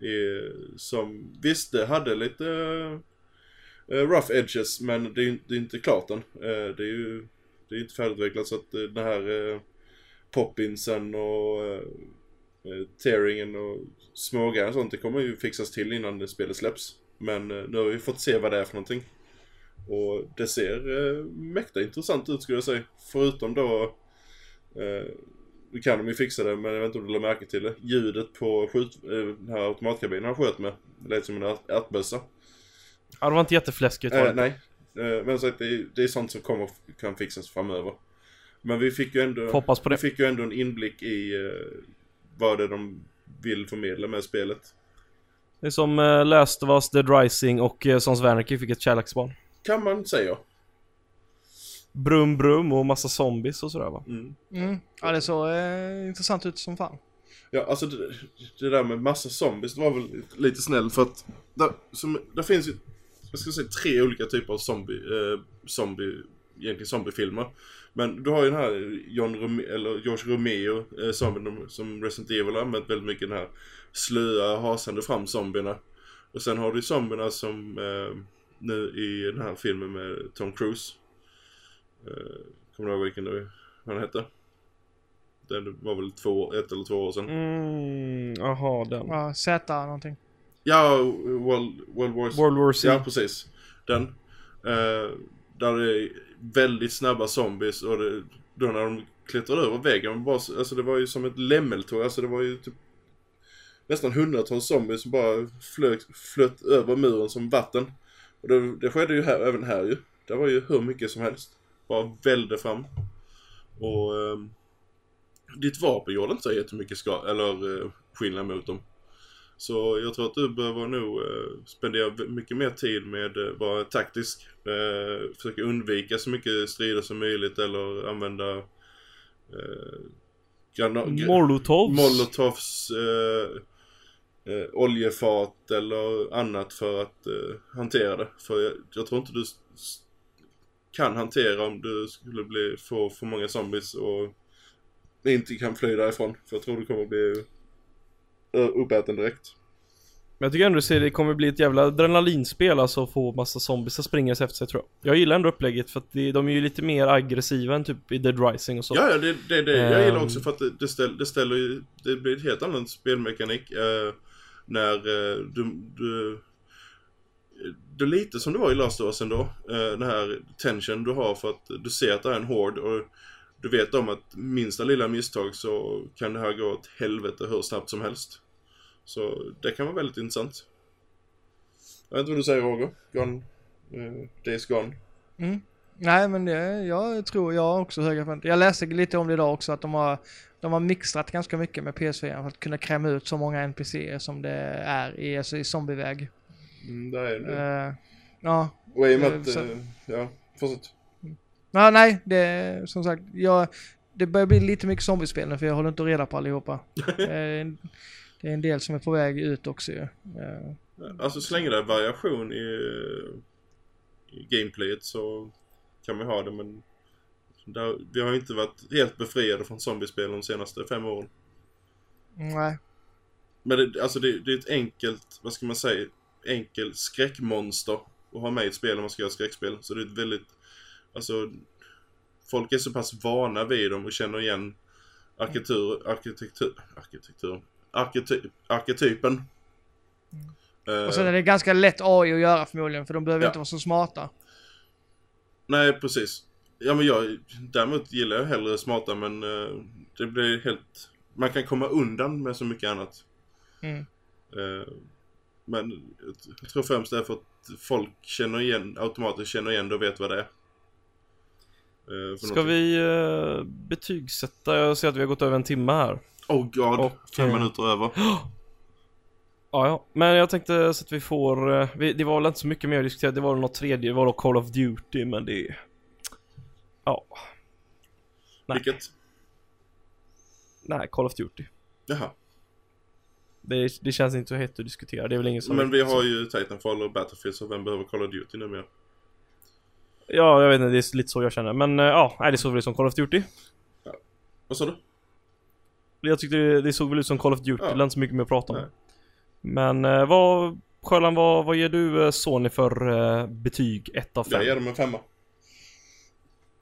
Eh, som visst, det hade lite eh, rough edges men det är, ju- det är inte klart än. Eh, det är ju det är inte färdigutvecklat så att eh, den här eh, poppinsen och eh, eh, tearingen och smågrejer och sånt det kommer ju fixas till innan det spelet släpps. Men eh, nu har vi fått se vad det är för någonting. Och det ser eh, mäkta intressant ut skulle jag säga. Förutom då, eh, nu kan de ju fixa det men jag vet inte om du lade märke till det. Ljudet på skjut, eh, den här automatkabinen han sköt med. Det lät som en ärt- ärtbössa. Ja, det var inte jättefläskigt det. nej, men så att det, är- det är sånt som kommer, kan fixas framöver. Men vi fick ju ändå, på vi det. fick ju ändå en inblick i eh, vad det är de vill förmedla med spelet. Det är som uh, Last of Us, Dead Rising och uh, Sons Anarchy fick ett kärleksbarn. Kan man säga. Brum brum och massa zombies och sådär va. Mm. Mm. Ja, det såg eh, intressant ut som fan. Ja, alltså det, det där med massa zombies, det var väl lite snällt för att där, som, där finns ju, jag ska säga tre olika typer av zombie, eh, zombie, egentligen zombiefilmer. Men du har ju den här John Rome, eller George Romeo, eh, zombien som Resident Evil har använt väldigt mycket den här slöa, hasande fram zombierna. Och sen har du zombierna som eh, nu i den här filmen med Tom Cruise. Eh, kommer du ihåg vilken det, den hette? Den var väl två, ett eller två år sedan. Mm, jaha den. Ja, Z någonting. Ja, World, World Wars. World War C. Ja, precis. Den. Eh, där det är väldigt snabba zombies och det, då när de klättrade över väggen, bara, alltså det var ju som ett lämmeltåg. Alltså det var ju typ nästan hundratals zombies som bara flög, flöt över muren som vatten. Och det, det skedde ju här, även här ju. Det var ju hur mycket som helst. Bara välde fram. Och ehm, ditt vapen gjorde inte så jättemycket ska eller eh, skillnad mot dem. Så jag tror att du behöver nog eh, spendera mycket mer tid med att eh, vara taktisk. Eh, försöka undvika så mycket strider som möjligt eller använda grana- gra- Molotovs. Molotovs eh, eh, oljefat eller annat för att eh, hantera det. För jag, jag tror inte du kan hantera om du skulle bli, få för många zombies och inte kan fly därifrån. För jag tror du kommer bli uppäten direkt. Men jag tycker ändå att det kommer bli ett jävla adrenalinspel alltså att få massa zombies att springa efter sig tror jag. Jag gillar ändå upplägget för att det, de är ju lite mer aggressiva än typ i Dead Rising och så. Ja, ja, det, det, det jag gillar Ehm. också för att det, det, ställ, det ställer ju, det blir ett helt annan spelmekanik eh, när eh, du, du det är lite som det var i Last of Us ändå. Eh, den här tension du har för att du ser att det är en hård och du vet om att minsta lilla misstag så kan det här gå åt helvete hur snabbt som helst. Så det kan vara väldigt intressant. Jag vet inte vad du säger Roger? Gone, eh, Days Gone. Mm. Nej, men det, jag tror jag har också höga förväntningar. Jag läste lite om det idag också, att de har, de har mixtrat ganska mycket med PS4 för att kunna kräma ut så många NPCer som det är i, alltså i zombieväg. Mm, där är det. Uh, ja. Och i och med eh, att, så- eh, ja, fortsätt. Ja, nej, det som sagt, jag, det börjar bli lite mycket zombiespel nu för jag håller inte reda på allihopa. (laughs) det, är en, det är en del som är på väg ut också ju. Eh, Alltså så länge det är variation i, i gameplayet så kan man ha det men där, vi har inte varit helt befriade från zombiespel de senaste fem åren. nej. Men det, alltså det, det är ett enkelt, vad ska man säga, enkel skräckmonster att ha med i ett spel om man ska göra skräckspel. Så det är ett väldigt, alltså folk är så pass vana vid dem och känner igen arkitektur, arkitektur, arkitektur, arkety, arketypen. Eh, Och sen är det ganska lätt AI att göra förmodligen för de behöver Ja. inte vara så smarta. Nej, precis. Ja, men jag, däremot gillar jag hellre smarta, men eh, det blir helt... Man kan komma undan med så mycket annat. Mm. Eh, men jag, jag tror främst det är för att folk känner igen, automatiskt känner igen det och vet vad det är. Eh, för Ska någonting. vi uh, betygsätta? Jag ser att vi har gått över en timme här. Oh god, Och, fem eh, minuter över. (gasps) Ja, ja. Men jag tänkte så att vi får... eh, vi, det var väl inte så mycket mer att diskutera. Det var något tredje. Det var då Call of Duty, men det... Ja. nej. Vilket? Nej, Call of Duty. Jaha. Det, det känns inte så hett att diskutera. Det är väl ingen som... Men vi har ju Titanfall och Battlefield, så vem behöver Call of Duty numera? Ja, jag vet inte. Det är lite så jag känner. Men eh, ja, det såg väl ut som Call of Duty. Vad sa du? Jag tyckte det, det såg väl ut som Call of Duty. Ja. Det är inte så mycket mer att prata om. Nej. Men eh, vad... Sjöland, vad, vad ger du eh, Sony för betyg 1 av 5? Jag ger dem en femma.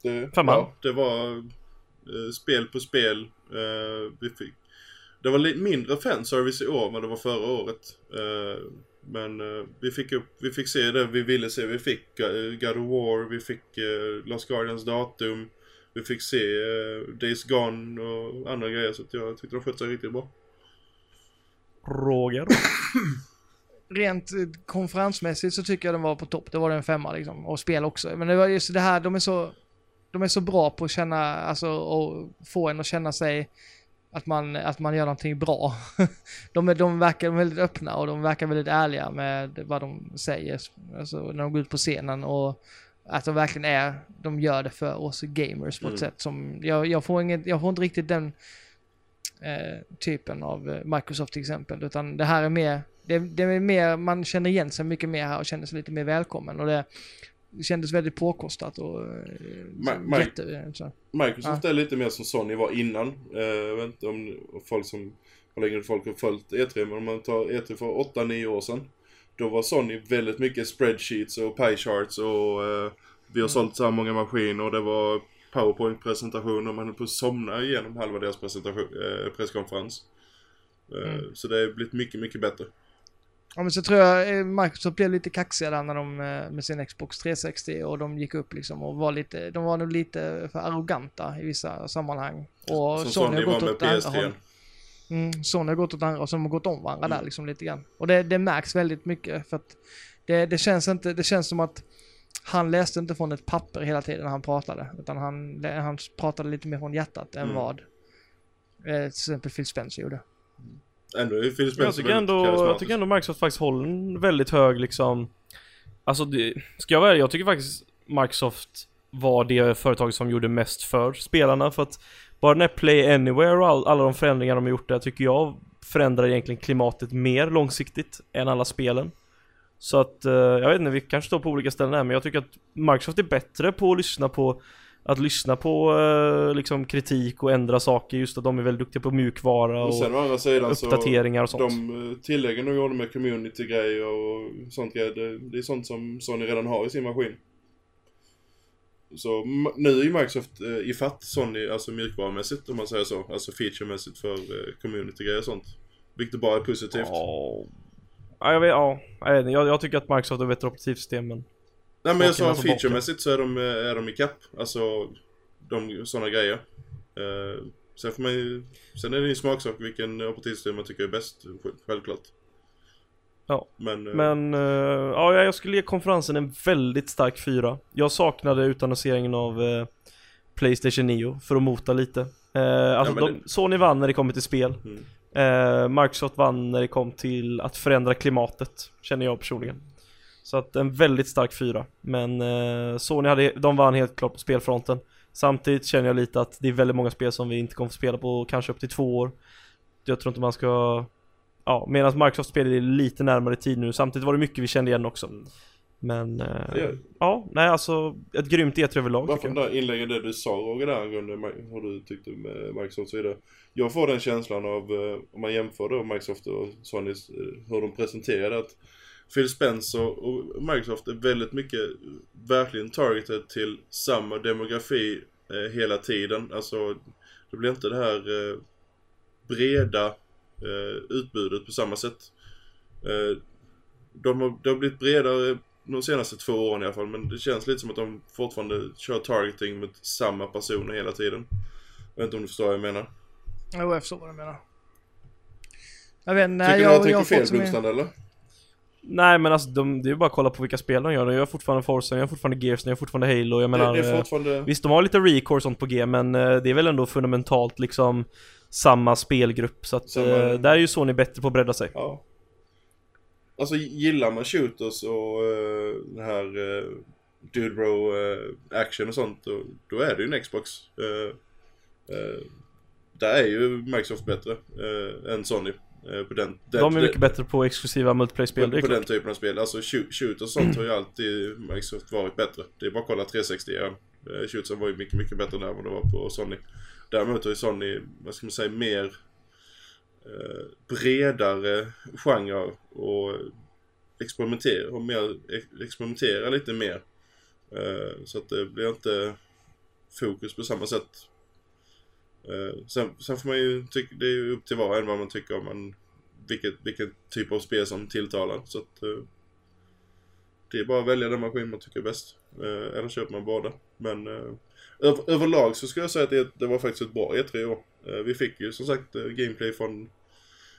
Det, Femma? Ja, det var spel på spel. Vi fick, det var lite mindre fanservice i år än vad det var förra året. Men eh, vi, fick upp, vi fick se det vi ville se. Vi fick eh, God of War, vi fick eh, Last Guardians datum. Vi fick se Days Gone och andra grejer. Så att jag tyckte de skötte sig riktigt bra. Roger? (clears throat) Rent konferensmässigt så tycker jag den var på topp. Det var den femma liksom. Och spel också. Men det var just det här, de är så... De är så bra på att känna, alltså och få en att känna sig att man, att man gör någonting bra. (laughs) de, är, de verkar väldigt öppna och de verkar väldigt ärliga med vad de säger. Alltså när de går ut på scenen och att de verkligen är, de gör det för oss gamers på ett Mm. sätt som, jag, jag, får inget, jag får inte riktigt den eh, typen av eh, Microsoft till exempel. Utan det här är mer, det, det är mer, man känner igen sig mycket mer här och känner sig lite mer välkommen. Och det kändes väldigt påkostat och eh, Ma- jätte... Så. Microsoft är lite mer som Sony var innan. Eh, jag vet inte om folk som har längre folk har följt E3, men om man tar E3 för 8-9 år sedan. Då var Sony väldigt mycket spreadsheets och pie charts och eh, vi har sålt så här många maskiner och det var powerpoint-presentationer. Man höll på att somna igenom halva deras presentation, eh, presskonferens. Eh, Mm. Så det har blivit mycket, mycket bättre. Ja men så tror jag eh, Microsoft blev lite kaxiga där när de eh, med sin Xbox 360 och de gick upp liksom och var lite, de var nog lite för arroganta i vissa sammanhang. Och Som Sony har gått åt andra PS3. hållet. Mm, Sony har gått åt andra och så har gått om varandra Mm. där liksom lite grann. Och det, det märks väldigt mycket för att det, det känns inte, det känns som att han läste inte från ett papper hela tiden när han pratade. Utan han, han pratade lite mer från hjärtat än Mm. vad eh, till exempel Phil Spencer gjorde. Ändå Phil Spencer Jag tycker, ändå, jag tycker ändå Microsoft faktiskt håller en väldigt hög liksom Alltså det, ska jag vara jag tycker faktiskt Microsoft var det företag som gjorde mest för spelarna för att bara den här Play Anywhere och all, alla de förändringar de har gjort där tycker jag förändrar egentligen klimatet mer långsiktigt än alla spelen. Så att, eh, jag vet inte, vi kanske står på olika ställen här men jag tycker att Microsoft är bättre på att lyssna på att lyssna på eh, liksom kritik och ändra saker just att de är väldigt duktiga på mjukvara Och och sen å andra sidan så uppdateringar och sånt. De eh, tilläggen de gjorde med community-grejer och sånt grejer, det, det är sånt som Sony redan har i sin maskin. Så nu är ju Microsoft eh, ifatt Sony, alltså mjukvarumässigt om man säger så. Alltså featuremässigt för eh, community-grejer och sånt. Vilket bara är positivt. Ja, Ja, jag vet, ja, jag, vet, jag, jag tycker att Microsoft har bättre operativsystem men Nej men jag sa featuremässigt så är de, eh, är de ikapp. Alltså, de, sådana grejer. Eh, sen får man ju, sen är det ju smaksak vilken operativsystem man tycker är bäst, sj- självklart. Ja. Men, eh, Men uh, ja, jag skulle ge konferensen en väldigt stark fyra. Jag saknade utannonseringen av uh, Playstation 9 för att mota lite. Uh, alltså men de, Sony vann när det kommer till spel. Mm. Uh, Microsoft vann när det kom till att förändra klimatet, känner jag personligen. Så att en väldigt stark fyra. Men uh, Sony hade, de vann helt klart på spelfronten. Samtidigt känner jag lite att det är väldigt många spel som vi inte kommer få spela på kanske upp till två år. Jag tror inte man ska Ja, medan Microsoft spelade lite närmare tid nu. Samtidigt var det mycket vi kände igen också. Men, eh, Ja. ja, nej alltså ett grymt E3 överlag Bara jag. den där inlägget det du sa Roger där angående hur du tyckte med Microsoft så vidare. Jag får den känslan av, eh, om man jämför då Microsoft och Sonys, eh, hur de presenterade att Phil Spencer och Microsoft är väldigt mycket verkligen targeted till samma demografi eh, hela tiden. Alltså det blir inte det här eh, breda eh, utbudet på samma sätt. Eh, de, har, det har blivit bredare de senaste två åren i alla fall. Men det känns lite som att de fortfarande kör targeting mot samma personer hela tiden. Jag vet inte om du förstår vad jag menar. Jo, jag förstår vad du menar. Jag vet inte, Tycker jag, du jag, att jag har tänker fel Blomstrand eller? Nej men alltså de, det är ju bara att kolla på vilka spel de gör. De gör fortfarande Forza, de gör fortfarande Gears, de gör fortfarande Halo. Jag menar, det, det eh, fortfarande... visst de har lite recore och sånt på G men eh, det är väl ändå fundamentalt liksom samma spelgrupp. Så att Samma- eh, där är ju Sony bättre på att bredda sig. Ja. Alltså gillar man shooters och uh, den här uh, Dude Bro eh, action och sånt då, då är det ju en Xbox. Eh, där är ju Microsoft bättre än Sony. Eh, på den, den, De är mycket bättre på exklusiva multiplayer-spel, på, på den typen av spel. Alltså shoot, och sånt har ju alltid Microsoft varit bättre. Det är bara att kolla 360 eran uh, Shooters var ju mycket, mycket bättre där än vad det var på Sony. Däremot har ju Sony, vad ska man säga, mer eh, bredare genre och experimentera, och mer, ex- experimentera lite mer. Eh, så att det blir inte fokus på samma sätt. Eh, sen, sen får man ju tycka, det är ju upp till var och en vad man tycker om man, vilket, vilket typ av spel som tilltalar. Så att eh, det är bara att välja den maskin man tycker är bäst. Eh, eller köper man båda. Men eh, över, överlag så skulle jag säga att det, det var faktiskt ett bra E3 år. Vi fick ju som sagt gameplay från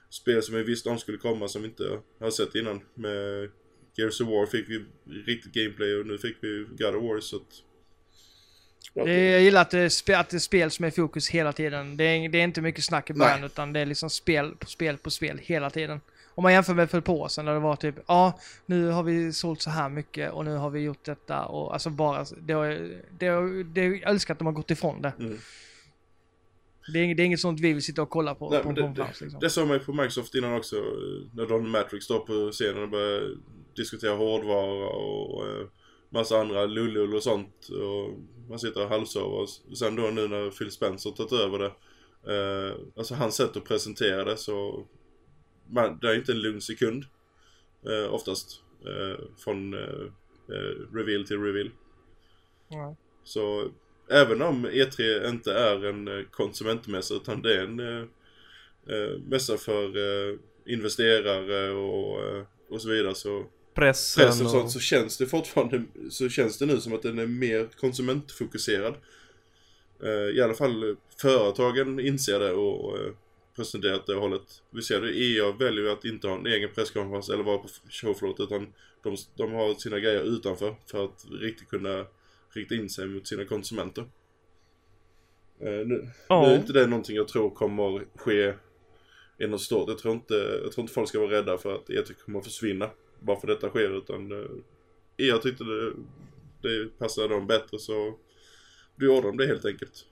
spel som vi visste om skulle komma som vi inte har sett innan. Med Gears of War fick vi riktigt gameplay och nu fick vi God of War så att... Det, jag gillar att det, att det är spel som är fokus hela tiden. Det är, det är inte mycket snack i början Nej. utan det är liksom spel på spel på spel hela tiden. Om man jämför med för ett par år sedan där det var typ, ja, nu har vi sålt så här mycket och nu har vi gjort detta och alltså bara, det, har- det, det, jag älskar att de har gått ifrån det. Mm. Det är, det är inget sånt vi vill sitta och kolla på Nej, på en det, konferens det, liksom. det såg man ju på Microsoft innan också. När Don Matrix står på scenen och börjar diskutera hårdvara och eh, massa andra lullull och sånt. Och man sitter och halvsover. Och sen då nu när Phil Spencer tagit över det. Eh, alltså hans sätt att presentera det så... Man, det är inte en lugn sekund. Eh, oftast. Eh, från eh, eh, reveal till reveal. Ja. Så även om E3 inte är en eh, konsumentmässa utan det är en mässa för investerare och, och så vidare så Pressen, press och och... sånt så känns det fortfarande så känns det nu som att den är mer konsumentfokuserad. Eh, I alla fall företagen inser det och eh, presenterat det hållet. Vi ser det, EA väljer ju att inte ha en egen presskonferens eller vara på showfloat utan de, de har sina grejer utanför för att riktigt kunna rikta in sig mot sina konsumenter. Eh, nu, nu Ja. är inte det någonting jag tror kommer ske i något stort. Jag tror inte, jag tror inte folk ska vara rädda för att E3 kommer att försvinna bara för detta sker utan eh, jag tyckte det, det passade dem bättre så då gjorde de det helt enkelt.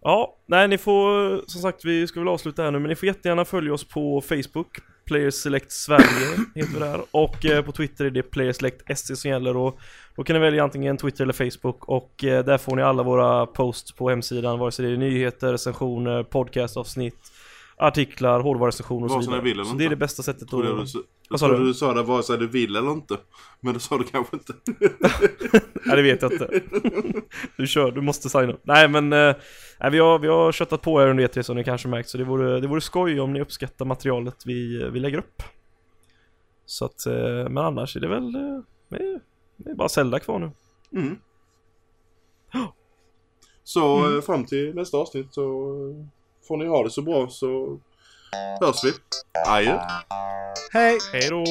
Ja, nej ni får, som sagt vi ska väl avsluta här nu men ni får jättegärna följa oss på Facebook Players Select Sverige (laughs) heter vi där och eh, på Twitter är det Players Select SC som gäller och då kan ni välja antingen Twitter eller Facebook och eh, där får ni alla våra posts på hemsidan vare sig det är nyheter, recensioner, podcastavsnitt artiklar, hårdvarurecensioner och så vidare. vill eller Så det är det bästa sättet du, att... sa- Vad sa du? du sa det vare sig du vill eller inte. Men det sa du kanske inte. (laughs) Nej det vet jag inte. (laughs) du kör, du måste signa. Nej men, eh, nej, vi, har, vi har köttat på er under E3 som ni kanske märkt så det vore, det vore skoj om ni uppskattar materialet vi, vi lägger upp. Så att, eh, men annars är det väl, eh, det är, bara Zelda kvar nu. Mm. (gasps) Så Mm. fram till nästa avsnitt så får ni ha det så bra så hörs vi. Adjö. Hej. Hej då.